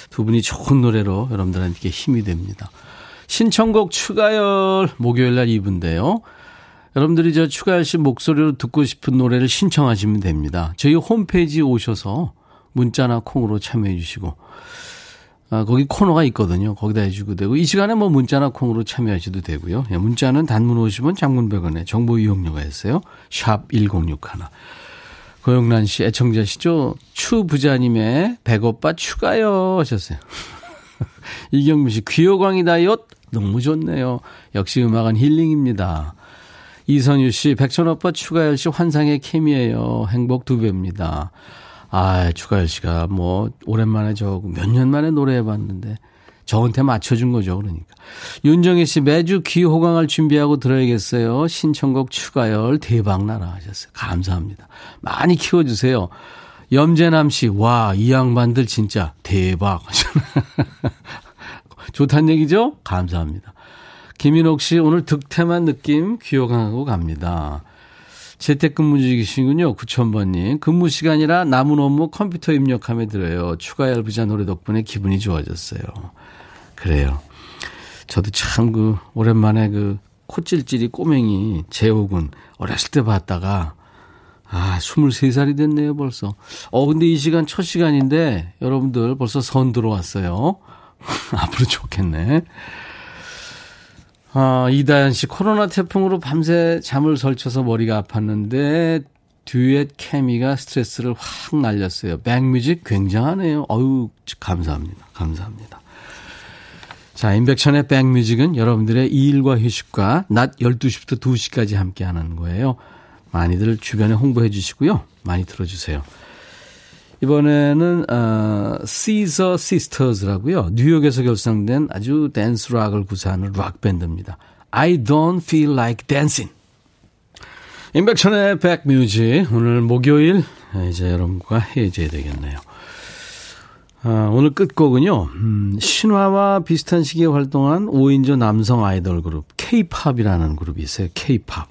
두 분이 좋은 노래로 여러분들한테 힘이 됩니다. 신청곡 추가열, 목요일 날 2부인데요. 여러분들이 저 추가열 씨 목소리로 듣고 싶은 노래를 신청하시면 됩니다. 저희 홈페이지 오셔서 문자나 콩으로 참여해 주시고, 아, 거기 코너가 있거든요. 거기다 해주고 되고, 이 시간에 뭐 문자나 콩으로 참여하셔도 되고요. 예, 문자는 단문 50원, 장문 100원에 정보 이용료가 있어요. 샵 1061. 고영란 씨, 애청자시죠? 추 부자님의 백오빠 추가요 하셨어요. 이경민 씨, 귀요광이다요? 너무 좋네요. 역시 음악은 힐링입니다. 이선유 씨, 백천오빠 추가열 씨 환상의 케미예요. 행복 두 배입니다. 아, 추가열 씨가 뭐 오랜만에 저 몇 년 만에 노래해 봤는데 저한테 맞춰준 거죠, 그러니까. 윤정혜 씨, 매주 귀호강을 준비하고 들어야겠어요. 신청곡 추가열 대박나라 하셨어요. 감사합니다. 많이 키워주세요. 염재남 씨, 와, 이 양반들 진짜 대박. 좋다는 얘기죠? 감사합니다. 김인옥 씨, 오늘 득템한 느낌 귀호강하고 갑니다. 재택근무 중이시군요. 9000번님. 근무 시간이라 남은 업무 컴퓨터 입력함에 들어요. 추가 얄부자 노래 덕분에 기분이 좋아졌어요. 그래요. 저도 참 그, 오랜만에 그, 코찔찔이 꼬맹이 재호군 어렸을 때 봤다가, 아, 23살이 됐네요, 벌써. 어, 근데 이 시간 첫 시간인데, 여러분들 벌써 선 들어왔어요. 앞으로 좋겠네. 아, 이다연 씨, 코로나 태풍으로 밤새 잠을 설쳐서 머리가 아팠는데, 듀엣 케미가 스트레스를 확 날렸어요. 백뮤직 굉장하네요. 어유 감사합니다. 감사합니다. 자, 인백션의 백뮤직은 여러분들의 일과 휴식과 낮 12시부터 2시까지 함께 하는 거예요. 많이들 주변에 홍보해 주시고요. 많이 들어주세요. 이번에는 어, Scissor Sisters라고요. 뉴욕에서 결성된 아주 댄스 락을 구사하는 락 밴드입니다. I don't feel like dancing. 임백천의 백뮤직 오늘 목요일 이제 여러분과 헤어져야 되겠네요. 아, 오늘 끝곡은요. 음, 신화와 비슷한 시기에 활동한 5인조 남성 아이돌 그룹 K-팝이라는 그룹이 있어요. K-팝.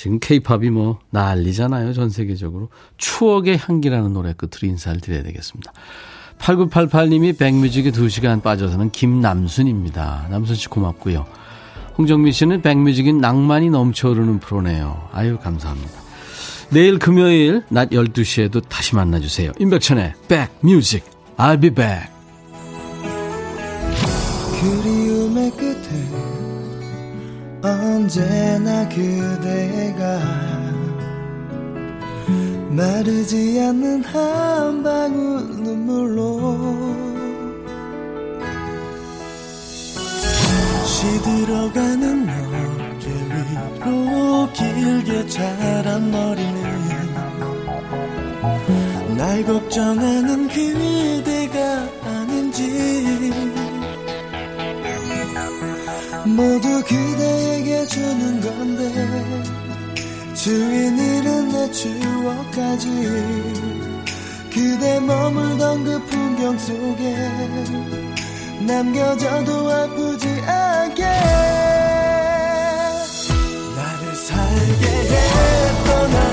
지금 케이팝이 뭐 난리잖아요. 전 세계적으로. 추억의 향기라는 노래 끝으로 인사를 드려야 되겠습니다. 8988님이 백뮤직에 2시간 빠져서는 김남순입니다. 남순 씨 고맙고요. 홍정민 씨는 백뮤직인 낭만이 넘쳐흐르는 프로네요. 아유 감사합니다. 내일 금요일 낮 12시에도 다시 만나주세요. 임백천의 백뮤직 I'll be back. 그리움의 끝에 언제나 그대가 마르지 않는 한 방울 눈물로 시들어가는 어깨 위로 길게 자란 머리는 날 걱정하는 그대가 아닌지 모두 그대에게 주는 건데 주인 잃은 내 추억까지 그대 머물던 그 풍경 속에 남겨져도 아프지 않게 나를 살게 했던